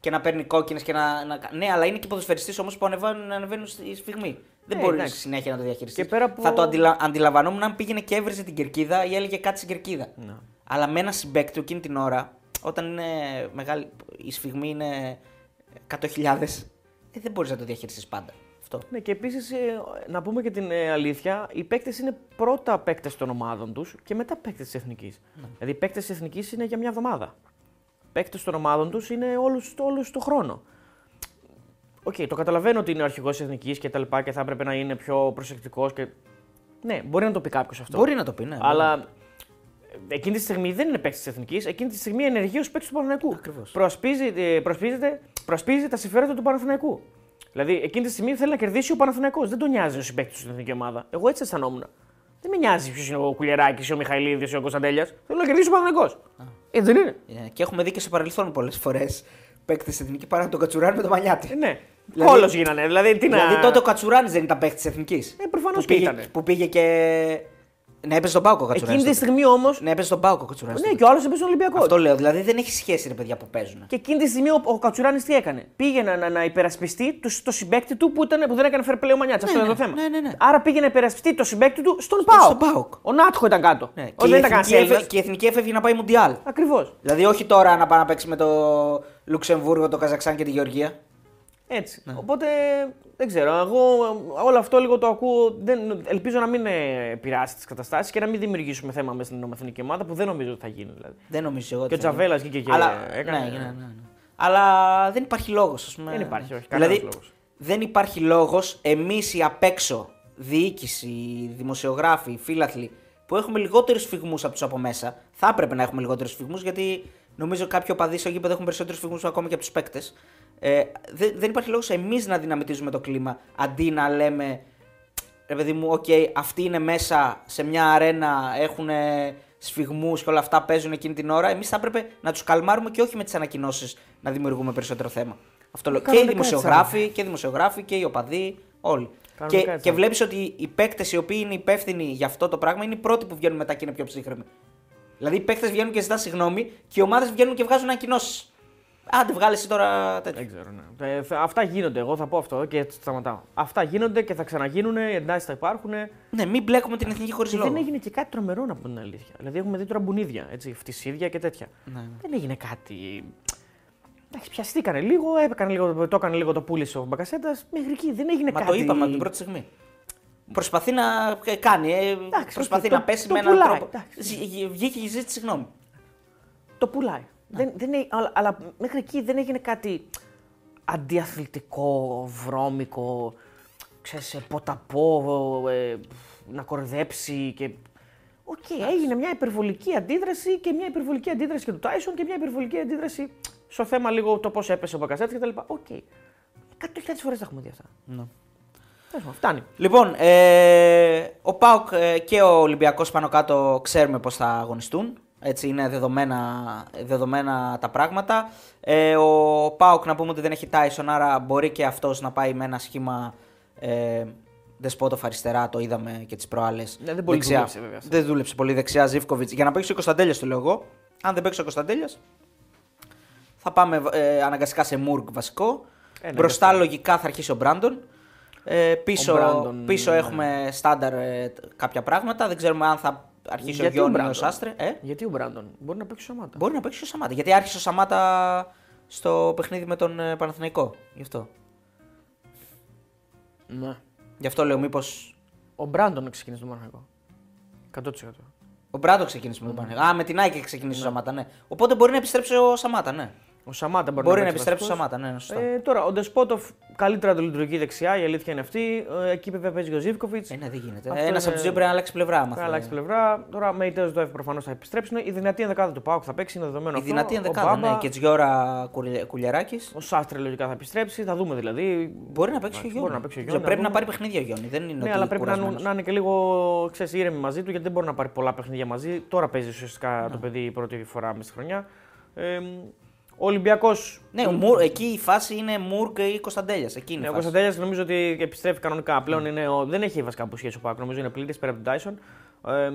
και να παίρνει κόκκινες και να, να. Ναι, αλλά είναι και ποδοσφαιριστής όμως που ανεβαίνουν, ανεβαίνουν οι σφυγμοί. Δεν Ναι, μπορεί εντάξει. συνέχεια να το διαχειριστείς. Και πέρα από- Θα το αντιλα... αντιλαμβανόμουν αν πήγαινε και έβριζε την κερκίδα ή έλεγε κάτι στην κερκίδα. Ναι. Αλλά με ένα συμπαίκτη του εκείνη την ώρα, όταν είναι μεγάλη, οι σφυγμοί είναι 100.000, ε, δεν μπορείς να το διαχειριστείς πάντα. Αυτό. Ναι, και επίσης να πούμε και την ε, αλήθεια, οι παίκτες είναι πρώτα παίκτες των ομάδων τους και μετά παίκτες της εθνικής. Ναι. Δηλαδή, οι παίκτες της εθνικής είναι για μια εβδομάδα. Παίκτες των ομάδων τους είναι όλους όλους το χρόνο. Οκ, το καταλαβαίνω ότι είναι ο αρχηγός της εθνικής και τα λοιπά και θα έπρεπε να είναι πιο προσεκτικός. Και... Ναι, μπορεί να το πει κάποιος αυτό. Μπορεί να το πει, ναι. Αλλά ε, εκείνη τη στιγμή δεν είναι παίκτης της εθνικής, εκείνη τη στιγμή ενεργεί ως παίκτης του Παναθηναϊκού. Ακριβώς. Προασπίζει, ε, προασπίζεται, προασπίζει τα συμφέροντα του Παναθηναϊκού. Δηλαδή εκείνη τη στιγμή θέλει να κερδίσει ο Παναθηναϊκός. Δεν τον νοιάζει ο συμπαίκτης του στην εθνική ομάδα. Εγώ έτσι αισθανόμουν. Δεν με νοιάζει ποιος είναι ο Κουλιεράκη, ο Μιχαηλίδης ή ο Κωνσταντέλιας. Θέλω να κερδίσει ο Παναθηναϊκός. Ε, δεν είναι. Ε, Και έχουμε δει και σε παρελθόν πολλές φορές παίκτες τη εθνική παρά να τον Κατσουράνη με τον Μανιάτη. Ε, ναι. Δηλαδή- Κόλος γίνανε. Δηλαδή, τι να... Δηλαδή τότε ο Κατσουράνης δεν ήταν παίκτης της εθνικής. Ε, προφανώς που και πήγε, ήτανε. Που πήγε και. Ναι, έπαιζε στον Πάοκο ο Κατσουράνη. Εκείνη τη στιγμή όμω. Ναι, έπαιζε στον Πάοκο ο Κατσουράνη. Ναι, και ο άλλος έπαιζε στον Ολυμπιακό. Αυτό λέω. Δηλαδή δεν έχει σχέση ρε παιδιά που παίζουν. Και εκείνη τη στιγμή ο, ο Κατσουράνης τι έκανε; Πήγε να, να, να υπερασπιστεί το, το συμπέκτη του που, ήταν, που δεν έκανε fair play ο Μανιάτση. Αυτό ναι, είναι το θέμα. ναι, ναι, ναι. Άρα πήγε να υπερασπιστεί το συμπέκτη του στον Πάοκ. στον ΠΑΟΚ. Ο Νάτχο ήταν κάτω. Ναι. Ο, Και, η δεν ήταν εθνική κανένα έφε- και η εθνική έφευγε να πάει Μουντιάλ. Ακριβώς. Δηλαδή όχι τώρα να πάει να παίξει με το Λουξεμβούργο, το Καζακστάν και τη Γεωργία. Έτσι. Ναι. Οπότε δεν ξέρω. Εγώ όλο αυτό λίγο το ακούω. Δεν, ελπίζω να μην ε, επηρεάσει τις καταστάσεις και να μην δημιουργήσουμε θέμα μέσα στην εθνική ομάδα που δεν νομίζω ότι θα γίνει. Δηλαδή. Δεν νομίζω εγώ. Και ο ότι θα γίνει. Τζαβέλα βγήκε και Αλλά, έκανε. ναι, ναι, ναι, ναι. Αλλά δεν υπάρχει λόγος. Δεν υπάρχει, όχι, κανένας Δηλαδή, λόγος. δεν υπάρχει λόγος εμείς οι απ' έξω, διοίκηση, δημοσιογράφοι, φίλαθλοι, που έχουμε λιγότερους σφυγμούς από τους από μέσα. Θα έπρεπε να έχουμε λιγότερους σφυγμούς γιατί νομίζω κάποιοι οπαδοί στο γήπεδο έχουν περισσότερους σφυγμούς ακόμα και από τους παίκτες. Ε, δεν, δεν υπάρχει λόγος εμείς να δυναμιτίζουμε το κλίμα αντί να λέμε ρε παιδί μου, οκ, αυτοί είναι μέσα σε μια αρένα, έχουν σφυγμούς και όλα αυτά παίζουν εκείνη την ώρα. Εμείς θα έπρεπε να τους καλμάρουμε και όχι με τις ανακοινώσεις να δημιουργούμε περισσότερο θέμα. Αυτό λέω. Και οι Κανονικά έτσι θα δημοσιογράφοι, και οι δημοσιογράφοι και οι οπαδοί, όλοι. Κανονικά Και, έτσι και θα βλέπεις ότι οι παίκτες οι οποίοι είναι υπεύθυνοι για αυτό το πράγμα είναι οι πρώτοι που βγαίνουν μετά και είναι πιο ψύχρεμοι. Δηλαδή οι παίκτες βγαίνουν και ζητά συγγνώμη και οι ομάδες βγαίνουν και βγάζουν ανακοινώσεις. Άντε, βγάλε εσύ τώρα τέτοιο. Δεν ξέρω, ναι. Ε, θα- αυτά γίνονται. Εγώ θα πω αυτό και έτσι σταματάω. Αυτά γίνονται και θα ξαναγίνουν. Οι εντάσεις θα υπάρχουν. Ναι, μην μπλέκουμε την εθνική χωρίς Και λόγο. δεν έγινε και κάτι τρομερό να πω την αλήθεια. Δηλαδή έχουμε δει τώρα μπουνίδια, έτσι, φτυσίδια και τέτοια. Ναι, ναι. Δεν έγινε κάτι. Εντάξει, πιαστήκανε λίγο, έπαιρνε λίγο, το έκανε λίγο το πούλησε ο Μπακασέτα. Μέχρι εκεί δεν έγινε Μα κάτι. το είπαμε από την πρώτη στιγμή. Προσπαθεί να ε, κάνει, ε, προσπαθεί οκ, να το- πέσει το με έναν πουλάει, τρόπο. εντάξει. Ζη- Βγήκε και ζήτησε συγγνώμη. Το πουλάει. Δεν, δεν, έ- αλλά, αλλά μέχρι εκεί δεν έγινε κάτι αντιαθλητικό, βρώμικο, ξέρεις, ε, ποταπό, ε, να κοροϊδέψει και... Οκ, έγινε μια υπερβολική αντίδραση και μια υπερβολική αντίδραση και του Τάισον και μια υπερβολική αντίδραση στο θέμα λίγο το πώς έπεσε ο Μπακασέτης και τα λοιπά. Οκ. Εκατό χιλιάδες φορές τα έχουμε δει αυτά. Ναι. Τέλος πάντων, φτάνει. Λοιπόν, ε, ο Πάουκ ε, και ο Ολυμπιακός πάνω κάτω ξέρουμε πώς θα αγωνιστούν. Έτσι είναι δεδομένα, δεδομένα τα πράγματα. Ε, ο Πάουκ να πούμε ότι δεν έχει Τάισον, άρα μπορεί και αυτός να πάει με ένα σχήμα ε, Δεσπότοφ αριστερά, το είδαμε και τις προάλλες. Ναι, δεν πολύ Δεξιά. δούλεψε, βέβαια. Δεν δούλεψε πολύ δεξιά Ζήφκοβιτς. Για να παίξει ο Κωνσταντέλιας το λέω εγώ. Αν δεν παίξει ο Κωνσταντέλιας θα πάμε ε, αναγκαστικά σε Μουργκ βασικό. Ε, ναι, Μπροστά γι' αυτό. λογικά θα αρχίσει ο Μπράντον. Ε, πίσω, Ο Μπράντον, πίσω ναι. έχουμε στάνταρ ε, κάποια πράγματα. Δεν ξέρουμε αν θα αρχίσει Γιατί ο ο Γιώργος ή ο Μπράντον; Σάστρε. Ε, Γιατί ο Μπράντον; Μπορεί να παίξει σωμάτα. μπορεί να παίξει ο Σαμάτα. Γιατί άρχισε ο Σαμάτα στο παιχνίδι με τον ε, Παναθηναϊκό. Γι' αυτό. Ναι. Γι' αυτό λέω μήπω. Ο Μπράντον ξεκίνησε το Μοναχικό. 100%. Ο Μπράντο ξεκίνησε με τον Παναθηναϊκό. Α, με την Άκη ξεκίνησε ο Σαμάτα, ναι. Οπότε μπορεί να επιστρέψει ο Σαμάτα, ναι. Ο Σαμάτα μπορεί, Μπορεί να παίξει επιστρέψει ο βασικός. Σαμάτα, ναι, ναι, σωστά. Ε, τώρα, ο Ντεσπότοφ καλύτερα το λειτουργεί δεξιά, η αλήθεια είναι αυτή. Ε, εκεί βέβαια παίζει και ο Ζήφκοβιτς. Ε, ναι, δεν γίνεται. Αυτό Ένας είναι- από τους δύο πρέπει να αλλάξει πλευρά. άμα Θα θέλει. αλλάξει πλευρά. Τώρα με ητέο Δόεφ προφανώς θα επιστρέψουν. Η δυνατή ενδεκάδα του Πάουκ θα παίξει, είναι δεδομένο Η αυτό. δυνατή Ο ενδεκάδα, Μπάμπα, ναι. Και Τζιώρα Κουλιαράκης. Ο Σάστρε λογικά θα επιστρέψει. Θα δούμε δηλαδή. Μπορεί να παίξει ο Μπορεί Γιώργο. να παίξει ο Γιώργο, Πρέπει να να δούμε. πάρει παιχνίδια ο Γιώργο. Δεν είναι Ναι, ότι αλλά πρέπει να, κουρασμένος. να είναι και λίγο ξέρεις, ήρεμη μαζί του γιατί δεν μπορεί να πάρει πολλά παιχνίδια μαζί. Τώρα παίζει ουσιαστικά Ναι. το παιδί η πρώτη φορά μέσα στη χρονιά. Ε, ο Ολυμπιακός. Ναι, ο Μουρ, εκεί η φάση είναι Μουρκ ή Κωνσταντέλιας. Εκεί είναι Ναι, η ο φάση. Κωνσταντέλιας νομίζω ότι επιστρέφει κανονικά. Πλέον είναι ο, δεν έχει βασικά απουσιάσει ο Πάκ. Νομίζω είναι πλήρης πέρα από τον Τάισον. Ε,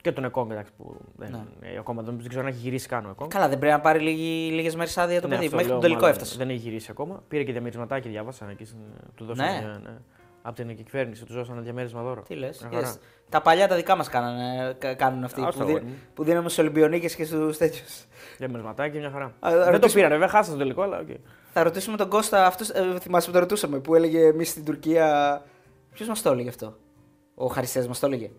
και τον Εκόνγκ, εντάξει, που δεν, ε, ακόμα δεν, δεν ξέρω αν έχει γυρίσει καν ο Εκόνγκ. Καλά, δεν πρέπει να πάρει λίγες μέρες άδεια το Ναι, παιδί. αυτό Μέχρι λέω, τον τελικό μάλλον έφτασε. Δεν έχει γυρίσει ακόμα. Πήρε και διαμερισματάκι, διάβασα εκεί. στην- Του δώσανε. Ναι. μια- ναι. Από την κυβέρνηση τους δώσανε διαμέρισμα δώρο. Τι λες. Μια χαρά. Τα παλιά τα δικά μας κάνουν αυτοί. Άστα, Που, δι... αγόρι μου. που δίναμε στους Ολυμπιονίκες και στους τέτοιους. Διαμερισματάκι, μια χαρά. Α, δεν το ρωτήσουμε- πήρανε, βέβαια, χάσανε το τελικό, αλλά οκ. Θα ρωτήσουμε τον Κώστα, αυτός, ε, θυμάσαι που το ρωτούσαμε, που έλεγε εμείς στην Τουρκία. Ποιος μας το έλεγε αυτό, Ο Χαριστέας μας το έλεγε;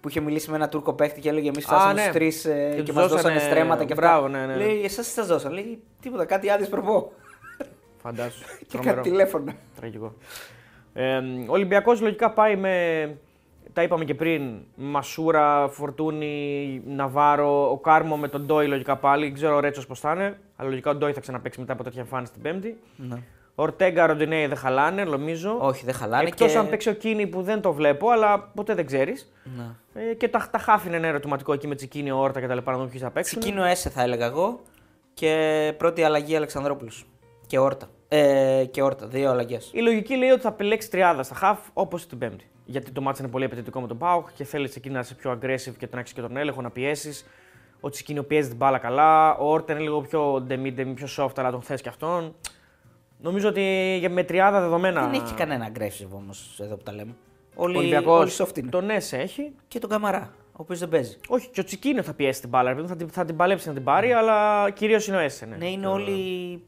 Που είχε μιλήσει με ένα Τούρκο παίχτη και έλεγε Εμείς φτάσαμε ναι. στους τρεις Και και, τους μας δώσανε δώσανε- στρέμματα και αυτά. Μπράβο, ναι, ναι. Λέει, εσάς τι σας δώσανε; Λέει, τίποτα, κάτι άδειες προπό. Φαντάσου. [laughs] και Τρομερό. κάτι τηλέφωνα. Τραγικό. Ε, ο Ολυμπιακός λογικά πάει με. Τα είπαμε και πριν. Μασούρα, Φορτούνη, Ναβάρο, ο Κάρμο με τον Ντόι λογικά πάλι. Δεν ξέρω ο Ρέτσος πώς θα είναι. Αλλά λογικά ο Ντόι θα ξαναπέξει μετά από τέτοια εμφάνιση την Πέμπτη. Ναι. Ορτέγκα, Ροντινέη δεν χαλάνε, νομίζω. Όχι, δεν χαλάνε. Εκτός και... αν παίξει ο Κίνη που δεν το βλέπω, αλλά ποτέ δεν ξέρεις. Ναι. Ε, και τα, τα χάφη είναι ένα ερωτηματικό εκεί με Τσικίνη, Όρτα και τα λοιπά να δούμε ποιοι θα παίξουν. Τσικίνο Έσε θα έλεγα εγώ. Και πρώτη αλλαγή Αλεξανδρόπουλος. Και Όρτα. Ε, και Όρτα, δύο αλλαγές. Η λογική λέει ότι θα επιλέξει τριάδα στα χαφ όπως την Πέμπτη. Γιατί το μάτι είναι πολύ απαιτητικό με τον Πάουκ και θέλεις εκεί να είσαι πιο aggressive και να έχεις και τον έλεγχο, να πιέσεις. Ο Τσικίνιο πιέζει την μπάλα καλά. Ο Όρτα είναι λίγο πιο ντεμί, πιο soft, αλλά τον θες και αυτόν. Νομίζω ότι για- με τριάδα δεδομένα. Δεν έχει κανένα aggressive όμως εδώ που τα λέμε. Ο Όλοι, Ολυμπιακός όλοι soft είναι. Τον Έσε έχει. Και τον Καμαρά, ο οποίος δεν παίζει. Όχι, και ο Τσικίνιο θα πιέσει την μπάλα. ρε παιδί μου, Θα, την- θα την παλέψει να την πάρει, αλλά κυρίως είναι ο Έσε. Ναι, Ναι, είναι όλοι.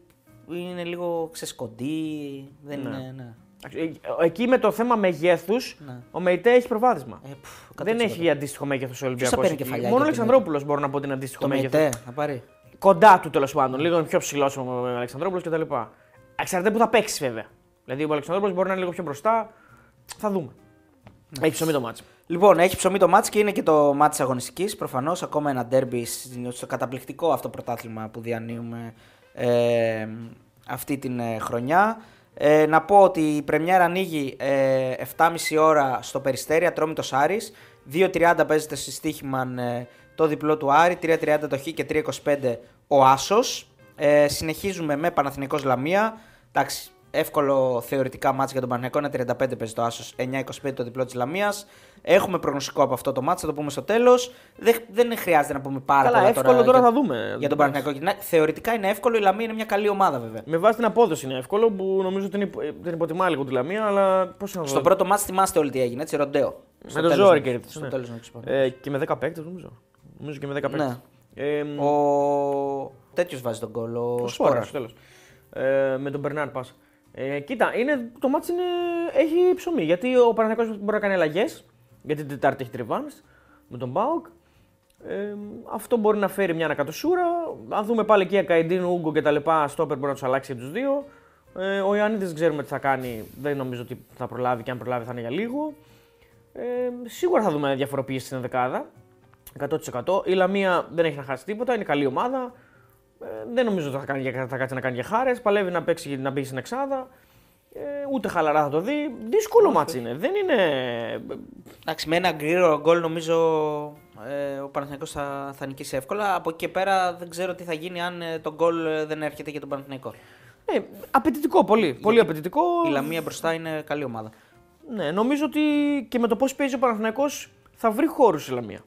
Είναι λίγο ξεσκοντοί. Δεν Ναι. είναι. Ναι. Εντάξει, ε, Εκεί με το θέμα μεγέθους, Ναι. ο Μεϊτέ έχει προβάδισμα. Ε, πφ, Δεν 100%. έχει αντίστοιχο μέγεθος ο Ολυμπιακός. παίρνει κεφαλιά Μόνο ο για Αλεξανδρόπουλος μπορώ να πω ότι είναι αντίστοιχο Το μέγεθο. Μεϊτέ θα πάρει. Κοντά του τέλος πάντων. Λίγο πιο ψηλός ο Αλεξανδρόπουλος κτλ. Εξαρτάται που θα παίξει βέβαια. Δηλαδή ο Αλεξανδρόπουλος μπορεί να είναι λίγο πιο μπροστά. Θα δούμε. Έχει ψωμί το μάτσο. Λοιπόν, έχει ψωμί το μάτς και είναι και το μάτς της αγωνιστικής. Προφανώς ακόμα ένα ντέρμπι στο καταπληκτικό αυτό πρωτάθλημα που διανύουμε ε, αυτή την ε, χρονιά. Ε, να πω ότι η πρεμιέρα ανοίγει ε, 7.30 ώρα στο Περιστέρι, Ατρόμητος Άρης. 2.30 παίζεται στη Στίχημαν ε, το διπλό του Άρη, 3.30 το Χ και 3.25 ο Άσος. Ε, συνεχίζουμε με Παναθηναϊκός Λαμία. Εντάξει, εύκολο θεωρητικά μάτς για τον Παναθηναϊκό, είναι 35 παίζει το Άσος, 9.25 το διπλό της Λαμίας. Έχουμε προγνωστικό από αυτό το μάτς, θα το πούμε στο τέλος. Δεν, δεν χρειάζεται να πούμε πάρα Καλά, πολλά εύκολο τώρα για, θα δούμε. για τον Παναθηναϊκό. Ναι, Θεωρητικά είναι εύκολο, η Λαμία είναι μια καλή ομάδα βέβαια. Με βάση την απόδοση είναι εύκολο που νομίζω ότι την, υπο- την υποτιμά λίγο τη Λαμία, αλλά πώς να Στο δω. πρώτο μάτς θυμάστε όλοι τι έγινε, έτσι, ροντέο. Με το ζόρι κέρδισε. Στο ναι. τέλος να ξυπάνω. Ε, και με 10 παίκτες νομίζω. Νομίζω και με 10 παίκτες. Ναι. Ε, Ο τέτοιος βάζει τον κόλλο. Ο Ο Σπόρα. Σπόρας, στο τέλος. Ε, με τον Μπερνάρ πας. Ε, κοίτα, είναι, το μάτι είναι, έχει ψωμί. Γιατί ο Παναγιακός μπορεί να κάνει αλλαγές. Γιατί την Τετάρτη έχει τριβάνει με τον Μπάουκ. Ε, αυτό μπορεί να φέρει μια ανακατοσούρα. Αν δούμε πάλι εκεί Ακαϊντίν, Ούγκο και τα λοιπά, στόπερ μπορεί να τους αλλάξει για τους δύο. Ε, ο Ιωάννη δεν ξέρουμε τι θα κάνει. Δεν νομίζω ότι θα προλάβει και αν προλάβει θα είναι για λίγο. Ε, σίγουρα θα δούμε διαφοροποίηση στην δεκάδα. 100%. Η Λαμία δεν έχει να χάσει τίποτα, είναι καλή ομάδα. Ε, δεν νομίζω ότι θα, κάνει, για- θα κάτσει να κάνει για χάρες. Παλεύει να, παίξει, να μπει στην εξάδα. Ε, ούτε χαλαρά θα το δει. Δύσκολο μάτς είναι. Δεν είναι. Εντάξει, με ένα γκρίρο γκολ νομίζω ε, ο Παναθηναϊκός θα, θα νικήσει εύκολα. Από εκεί και πέρα δεν ξέρω τι θα γίνει αν ε, το γκολ ε, δεν έρχεται για τον Παναθηναϊκό. Ε, απαιτητικό, πολύ. Πολύ απαιτητικό. Η Λαμία μπροστά είναι καλή ομάδα. Ναι, νομίζω ότι και με το πώς παίζει ο Παναθηναϊκός θα βρει χώρους η Λαμία.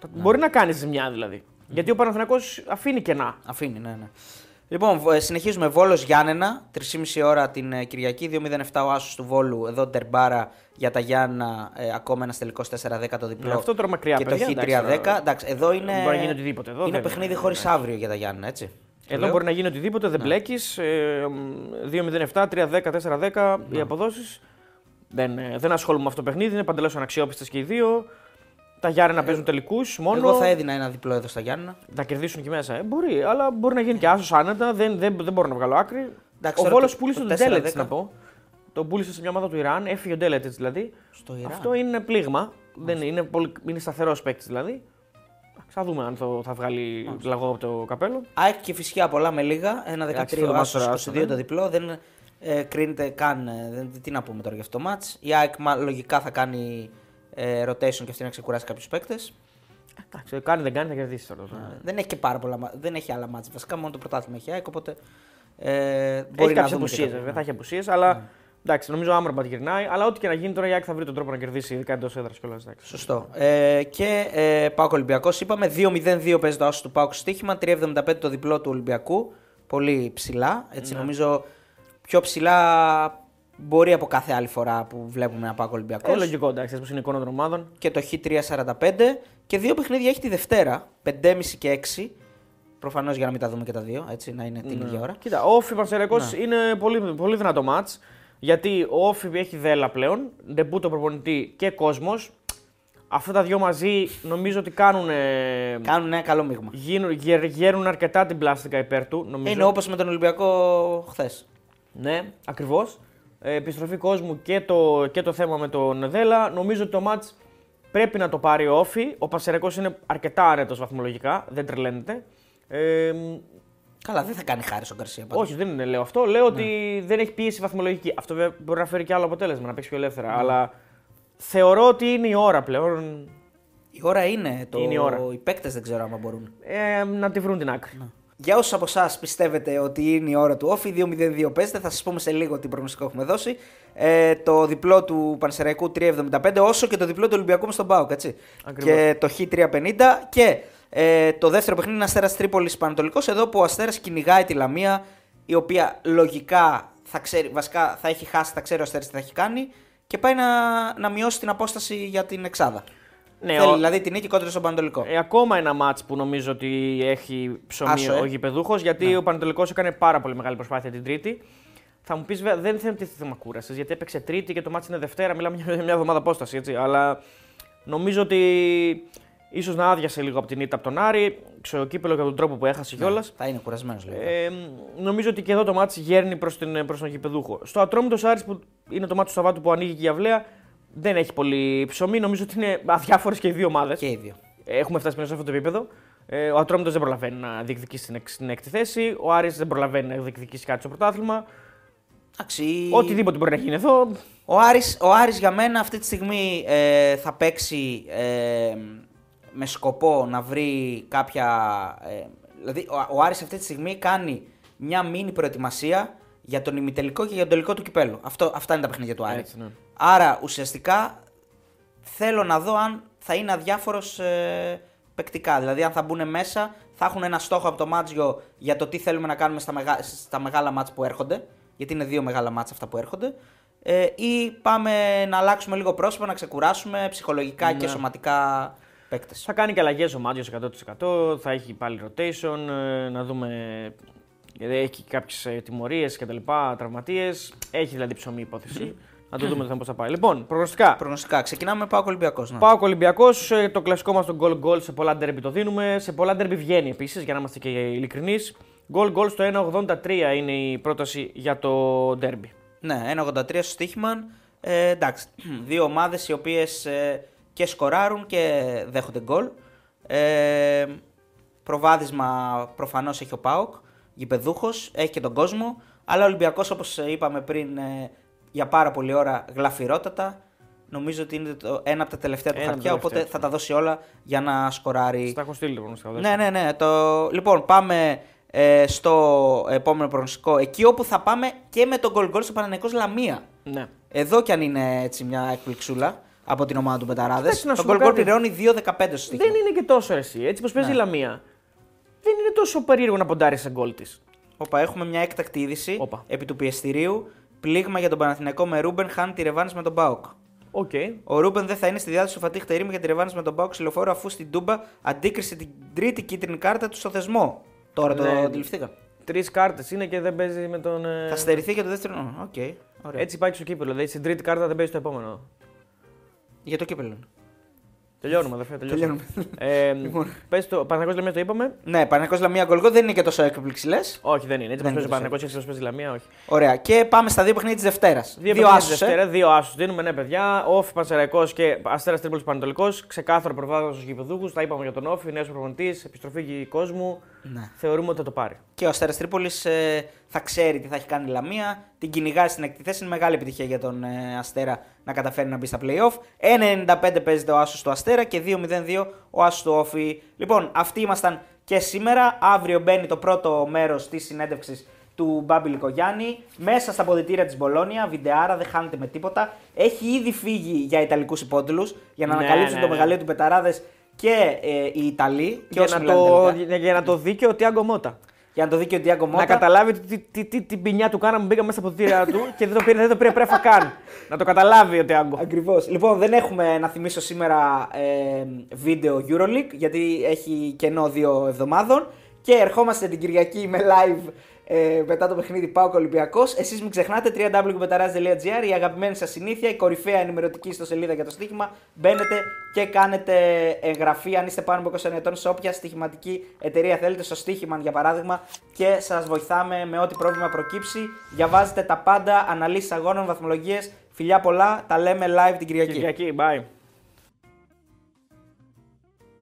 Θα- Μπορεί να κάνεις ζημιά δηλαδή. Γιατί ο Παναθηναϊκός αφήνει κενά. Αφήνει, ναι, ναι. Λοιπόν, β- ε, συνεχίζουμε. Βόλος Γιάννενα, 3,5 ώρα την ε, Κυριακή. 2,07 ο Άσος του Βόλου. Εδώ Ντερμπάρα για τα Γιάννα. Ε, ακόμα ένας τελικός 4-10 το διπλό. Ναι, αυτό τώρα μακριά, Και το παιδιά, Χ εντάξει, 3-10. τώρα. Εντάξει, εδώ είναι. Μπορεί να γίνει οτιδήποτε. Εδώ είναι δεν- παιχνίδι χωρίς αύριο για τα Γιάννα, έτσι. Εδώ Λέω. μπορεί να γίνει οτιδήποτε, δεν μπλέκεις. Ε, 2-0-7, 3-10, 4-10 οι αποδόσεις. Δεν, ε, δεν ασχολούμαι με αυτό το παιχνίδι, είναι παντελώς αναξιόπιστες και οι δύο. Τα Γιάννενα παίζουν τελικούς μόνο. Εγώ θα έδινα ένα διπλό εδώ στα Γιάννενα. Να κερδίσουν εκεί μέσα. Ε, μπορεί, αλλά μπορεί να γίνει και άσος άνετα. Δεν, δεν, δεν μπορώ να βγάλω άκρη. Εντάξει, ο τώρα Βόλος το- πούλησε το τον 4-10. Ντέλετ, να πω. Τον πούλησε σε μια ομάδα του Ιράν, έφυγε ο Ντέλετ δηλαδή. Στο Ιράν. Αυτό είναι πλήγμα. Δεν είναι, είναι, πολύ, είναι σταθερός παίκτης δηλαδή. Εντάξει, Θα δούμε αν το, θα βγάλει λαγό από το καπέλο. ΑΕΚ και φυσικά πολλά με λίγα. Ένα 13 Εντάξει, αυτό το μάτς τώρα, άσος, 22 άστο, το διπλό. Δεν ε, κρίνεται καν. ε, δεν, τι να πούμε τώρα για αυτό το μάτς. Η ΑΕΚ μα- λογικά θα κάνει ε, rotation και αυτή να ξεκουράσει κάποιους παίκτες. Εντάξει, κάνει δεν κάνει, θα κερδίσει τώρα. Δεν έχει και πάρα πολλά μα- Δεν έχει άλλα μάτς. Βασικά μόνο το πρωτάθλημα έχει η ΑΕΚ. Οπότε ε, Έχει μπορεί να κάποιες δούμε. και απουσίες, κάποια. βέβαια. Θα έχει απουσίες, αλλά εντάξει, νομίζω ο Άμραμπατ γυρνάει. Αλλά ό,τι και να γίνει τώρα η Άκη θα βρει τον τρόπο να κερδίσει, ειδικά εντός έδρας κιόλας. Σωστό. Ε, και ε, Πάοκ Ολυμπιακός. Είπαμε 2-0-2 παίζει το άσο του Πάοκ στο στοίχημα. 3-75 το διπλό του Ολυμπιακού. Πολύ ψηλά. Έτσι, Ναι. νομίζω πιο ψηλά μπορεί από κάθε άλλη φορά που βλέπουμε ένα Πάοκ Ολυμπιακός. Ε, λογικό, εντάξει, πώ είναι η εικόνα των ομάδων. Και το Χ345. Και δύο παιχνίδια έχει τη Δευτέρα. 5,5 και 6. Προφανώς για να μην τα δούμε και τα δύο. Έτσι, να είναι την ίδια ώρα. Κοίτα, ο Όφη Πανσεραϊκός Ναι. είναι πολύ, πολύ δυνατό μάτς. Γιατί ο Όφη έχει δέλα πλέον, ντεμπούτο προπονητή και κόσμος. Αυτά τα δυο μαζί νομίζω ότι κάνουν. ε, Κάνουν ένα καλό μείγμα. γίνουν- γερ- γέρουν αρκετά την πλάστικα υπέρ του. Νομίζω. Είναι όπως με τον Ολυμπιακό χθες. Ναι, ακριβώς. Ε, επιστροφή κόσμου και το, και το θέμα με τον Δέλα. Νομίζω ότι το μάτ πρέπει να το πάρει ο Όφη. Ο Πανσεραϊκός είναι αρκετά άνετο βαθμολογικά, δεν τρελαίνεται. Ε, Καλά, δεν θα κάνει χάρη στον Καρσία πάντως. όχι, δεν είναι, λέω αυτό. Λέω ότι δεν έχει πίεση βαθμολογική. Αυτό βέβαια μπορεί να φέρει και άλλο αποτέλεσμα, να παίξει πιο ελεύθερα. Αλλά θεωρώ ότι είναι η ώρα πλέον Η ώρα είναι. Το... Είναι η ώρα. Οι παίκτες δεν ξέρω αν μπορούν. ε, να τη βρουν την άκρη. Για όσους από εσάς πιστεύετε ότι είναι η ώρα του Όφη, 2-0-2 παίζετε, θα σας πούμε σε λίγο τι προγνωστικό έχουμε δώσει. Ε, το διπλό του Πανσεραϊκού 3-75, όσο και το διπλό του Ολυμπιακού με στον Πάοκ, έτσι. Ακριβώς. Και το Χ350 και ε, το δεύτερο παιχνίδι είναι Αστέρας Τρίπολης Πανατολικός. Εδώ που ο Αστέρας κυνηγάει τη Λαμία, η οποία λογικά θα ξέρει, βασικά θα έχει χάσει, θα ξέρει ο Αστέρας τι θα έχει κάνει και πάει να, να μειώσει την απόσταση για την Εξάδα. Ναι, Θέλει ο- δηλαδή την νίκη κόντρα στον Πανατολικό. Ε, ακόμα ένα μάτς που νομίζω ότι έχει ψωμί Άσο, ε. ο γηπεδούχος, γιατί ο Πανετολικός έκανε πάρα πολύ μεγάλη προσπάθεια την Τρίτη. Θα μου πεις, δεν θέλω τι θέμα κούρασης, γιατί έπαιξε Τρίτη και το μάτς είναι Δευτέρα, μιλάμε για μια εβδομάδα απόσταση. Έτσι. Αλλά νομίζω ότι ίσως να άδειασε λίγο από την ήττα από τον Άρη, ξέρω κύπελο για τον τρόπο που έχασε κιόλας. Θα είναι κουρασμένος λίγο. Ε, νομίζω ότι και εδώ το μάτι γέρνει προς προς τον γηπεδούχο. Στο Ατρόμητος Άρης που είναι το μάτι του Σαββάτου που ανοίγει και η αυλαία, δεν έχει πολύ ψωμί. Νομίζω ότι είναι αδιάφορες και οι δύο ομάδες. Και οι δύο. Έχουμε φτάσει πλέον σε αυτό το επίπεδο. Ε, ο Ατρόμητος δεν προλαβαίνει να διεκδικήσει την, εξ- την έκτη θέση. Ο Άρης δεν προλαβαίνει να διεκδικήσει κάτι στο πρωτάθλημα. Εντάξει, Οτιδήποτε μπορεί να γίνει εδώ. Ο Άρης, ο Άρης για μένα αυτή τη στιγμή ε, θα παίξει ε, με σκοπό να βρει κάποια... Ε, δηλαδή ο, ο Άρης αυτή τη στιγμή κάνει μια μίνι προετοιμασία για τον ημιτελικό και για τον τελικό του κυπέλου. Αυτό, αυτά είναι τα παιχνίδια του Άρη. Έτσι, ναι. Άρα ουσιαστικά θέλω να δω αν θα είναι αδιάφορος ε, παικτικά. Δηλαδή αν θα μπουν μέσα, θα έχουν ένα στόχο από το μάτζιο για το τι θέλουμε να κάνουμε στα, μεγα... στα μεγάλα μάτς που έρχονται. Γιατί είναι δύο μεγάλα μάτς αυτά που έρχονται. Ε, ή πάμε να αλλάξουμε λίγο πρόσωπο, να ξεκουράσουμε ψυχολογικά και σωματικά παίκτες. Θα κάνει και αλλαγές ο Μάτζιος 100%. Θα έχει πάλι rotation. ε, Να δούμε. Γιατί Έχει κάποιες τιμωρίες κτλ. Τραυματίες. Έχει δηλαδή ψωμί η υπόθεση. να το δούμε πώς θα πάει. Λοιπόν, προγνωστικά. Προγνωστικά. Ξεκινάμε με Πάο Ολυμπιακός. Ναι. Πάω Ολυμπιακός, το κλασικό μας το goal goal σε πολλά derby το δίνουμε. Σε πολλά derby βγαίνει επίσης, για να είμαστε και ειλικρινείς. Goal goal στο 1,83 είναι η πρόταση για το derby. Ναι, 1,83 στο στοίχημα. Ε, εντάξει, [clears throat] δύο ομάδες οι οποίες και σκοράρουν και δέχονται γκολ. Ε, προβάδισμα προφανώς έχει ο Πάοκ, γηπεδούχος, έχει και τον κόσμο. Αλλά ο Ολυμπιακός, όπως είπαμε πριν, ε, για πάρα πολλή ώρα γλαφυρότατα. Νομίζω ότι είναι το, ένα από τα τελευταία του Ένα από τα χαρτιά, οπότε τελευταία, θα τα δώσει όλα για να σκοράρει. Στα έχω στείλει το προγνωστικό. Ναι, ναι, ναι. Το... Λοιπόν, πάμε ε, στο επόμενο προγνωστικό. Εκεί όπου θα πάμε και με τον γκολ γκολ στο Παναθηναϊκός Λαμία. ναι. Εδώ κι αν είναι έτσι μια εκπληξούλα από την ομάδα του Betarades. Εντάξει, να Το σου πω γκολ γκολ κάτι. πληρώνει 2-15 στο στοίχημα. Δεν είναι και τόσο εσύ. Έτσι πω παίζει η Λαμία. Δεν είναι τόσο περίεργο να ποντάρει σε γκολ της. Όπα, έχουμε μια έκτακτη είδηση Όπα. επί του πιεστηρίου. Πλήγμα για τον Παναθηναϊκό με Ρούμπεν χάνει τη ρεβάνη με τον ΠΑΟΚ. Οκ. Ο Ρούμπεν δεν θα είναι στη διάθεση του Φατίχ Τερίμ για τη ρεβάνη με τον ΠΑΟΚ σε λεωφόρο αφού στην Τούμπα αντίκρισε την τρίτη κίτρινη κάρτα του στο θεσμό. Τώρα το Ναι. αντιληφθήκα. Τρεις κάρτες είναι και δεν παίζει με τον. ε, Θα στερηθεί για το δεύτερο. Ω, Οκ, ωραία. Έτσι πάει και στο κύπελο. Δηλαδή στην τρίτη κάρτα δεν παίζει το επόμενο. Για το κύπελο. Τελειώνουμε, αδερφέ. Τελειώνουμε. ε, πες το, Παναγιώ Λαμίας το είπαμε; Ναι, Παναγιώ Λαμία γκολ δεν είναι και τόσο έκπληξη λες. Όχι, δεν είναι. Έτσι Δεν πώ παίζει ο είναι Παναγιώ, έτσι πώ παίζει η Λαμία, όχι. Ωραία. Και πάμε στα δύο παιχνίδια της Δευτέρας. Δύο, Δύο, παιχνίδια άσους, τη ε. Δευτέρα, δύο άσους. Δίνουμε ναι, παιδιά. ΟΦΗ Πανσερραϊκός και Αστέρας Τρίπολης Παναιτωλικό. Ξεκάθαρο προβάδισμα στους γηπεδούχους. Τα είπαμε για τον ΟΦΗ, νέος προπονητής, επιστροφή κόσμου. Ναι. Θεωρούμε ότι θα το πάρει. Και ο Αστέρας Τρίπολης ε, θα ξέρει τι θα έχει κάνει η Λαμία. Την κυνηγάει στην έκτη θέση. Είναι μεγάλη επιτυχία για τον ε, Αστέρα να καταφέρει να μπει στα playoff. 1,95 παίζεται ο Άσος του Αστέρα και 2,02 ο Άσος του Όφη. Λοιπόν, αυτοί ήμασταν και σήμερα. Αύριο μπαίνει το πρώτο μέρος της συνέντευξης του Μπάμπη Λικογιάννη μέσα στα ποδητήρια της Μπολόνια. Βιντεάρα, δεν χάνετε με τίποτα. Έχει ήδη φύγει για Ιταλικούς υπότιλου για να Ναι, ανακαλύψουν ναι, το ναι. μεγαλείο του Πεταράδες και ε, οι Ιταλοί. Και Για όσοι να, μιλάνε το, Ιταλικά. για, για να το δει και ο Τιάγκο Μότα. Για να το δει και ο Ντιάγκο Μότα. Να καταλάβει τι, τι, τι, τι ποινιά του κάναμε, μπήκαμε μέσα στα ποτήρια του και δεν το πήρε, δεν το πήρε πρέφα καν. να το καταλάβει ο Τιάγκο. Ακριβώς. Λοιπόν, δεν έχουμε να θυμίσω σήμερα ε, βίντεο Euroleague γιατί έχει κενό δύο εβδομάδων. Και ερχόμαστε την Κυριακή με live ε, μετά το παιχνίδι Πάοκ Ολυμπιακός. Εσείς μην ξεχνάτε www.betaraz.gr, η αγαπημένη σας συνήθεια, η κορυφαία ενημερωτική ιστοσελίδα για το στοίχημα. Μπαίνετε και κάνετε εγγραφή αν είστε πάνω από 20 ετών σε όποια στοιχηματική εταιρεία θέλετε, στο στοίχημα για παράδειγμα, και σας βοηθάμε με ό,τι πρόβλημα προκύψει. Διαβάζετε τα πάντα, αναλύσεις αγώνων, βαθμολογίες. Φιλιά πολλά, τα λέμε live την Κυριακή. Κυριακή, bye.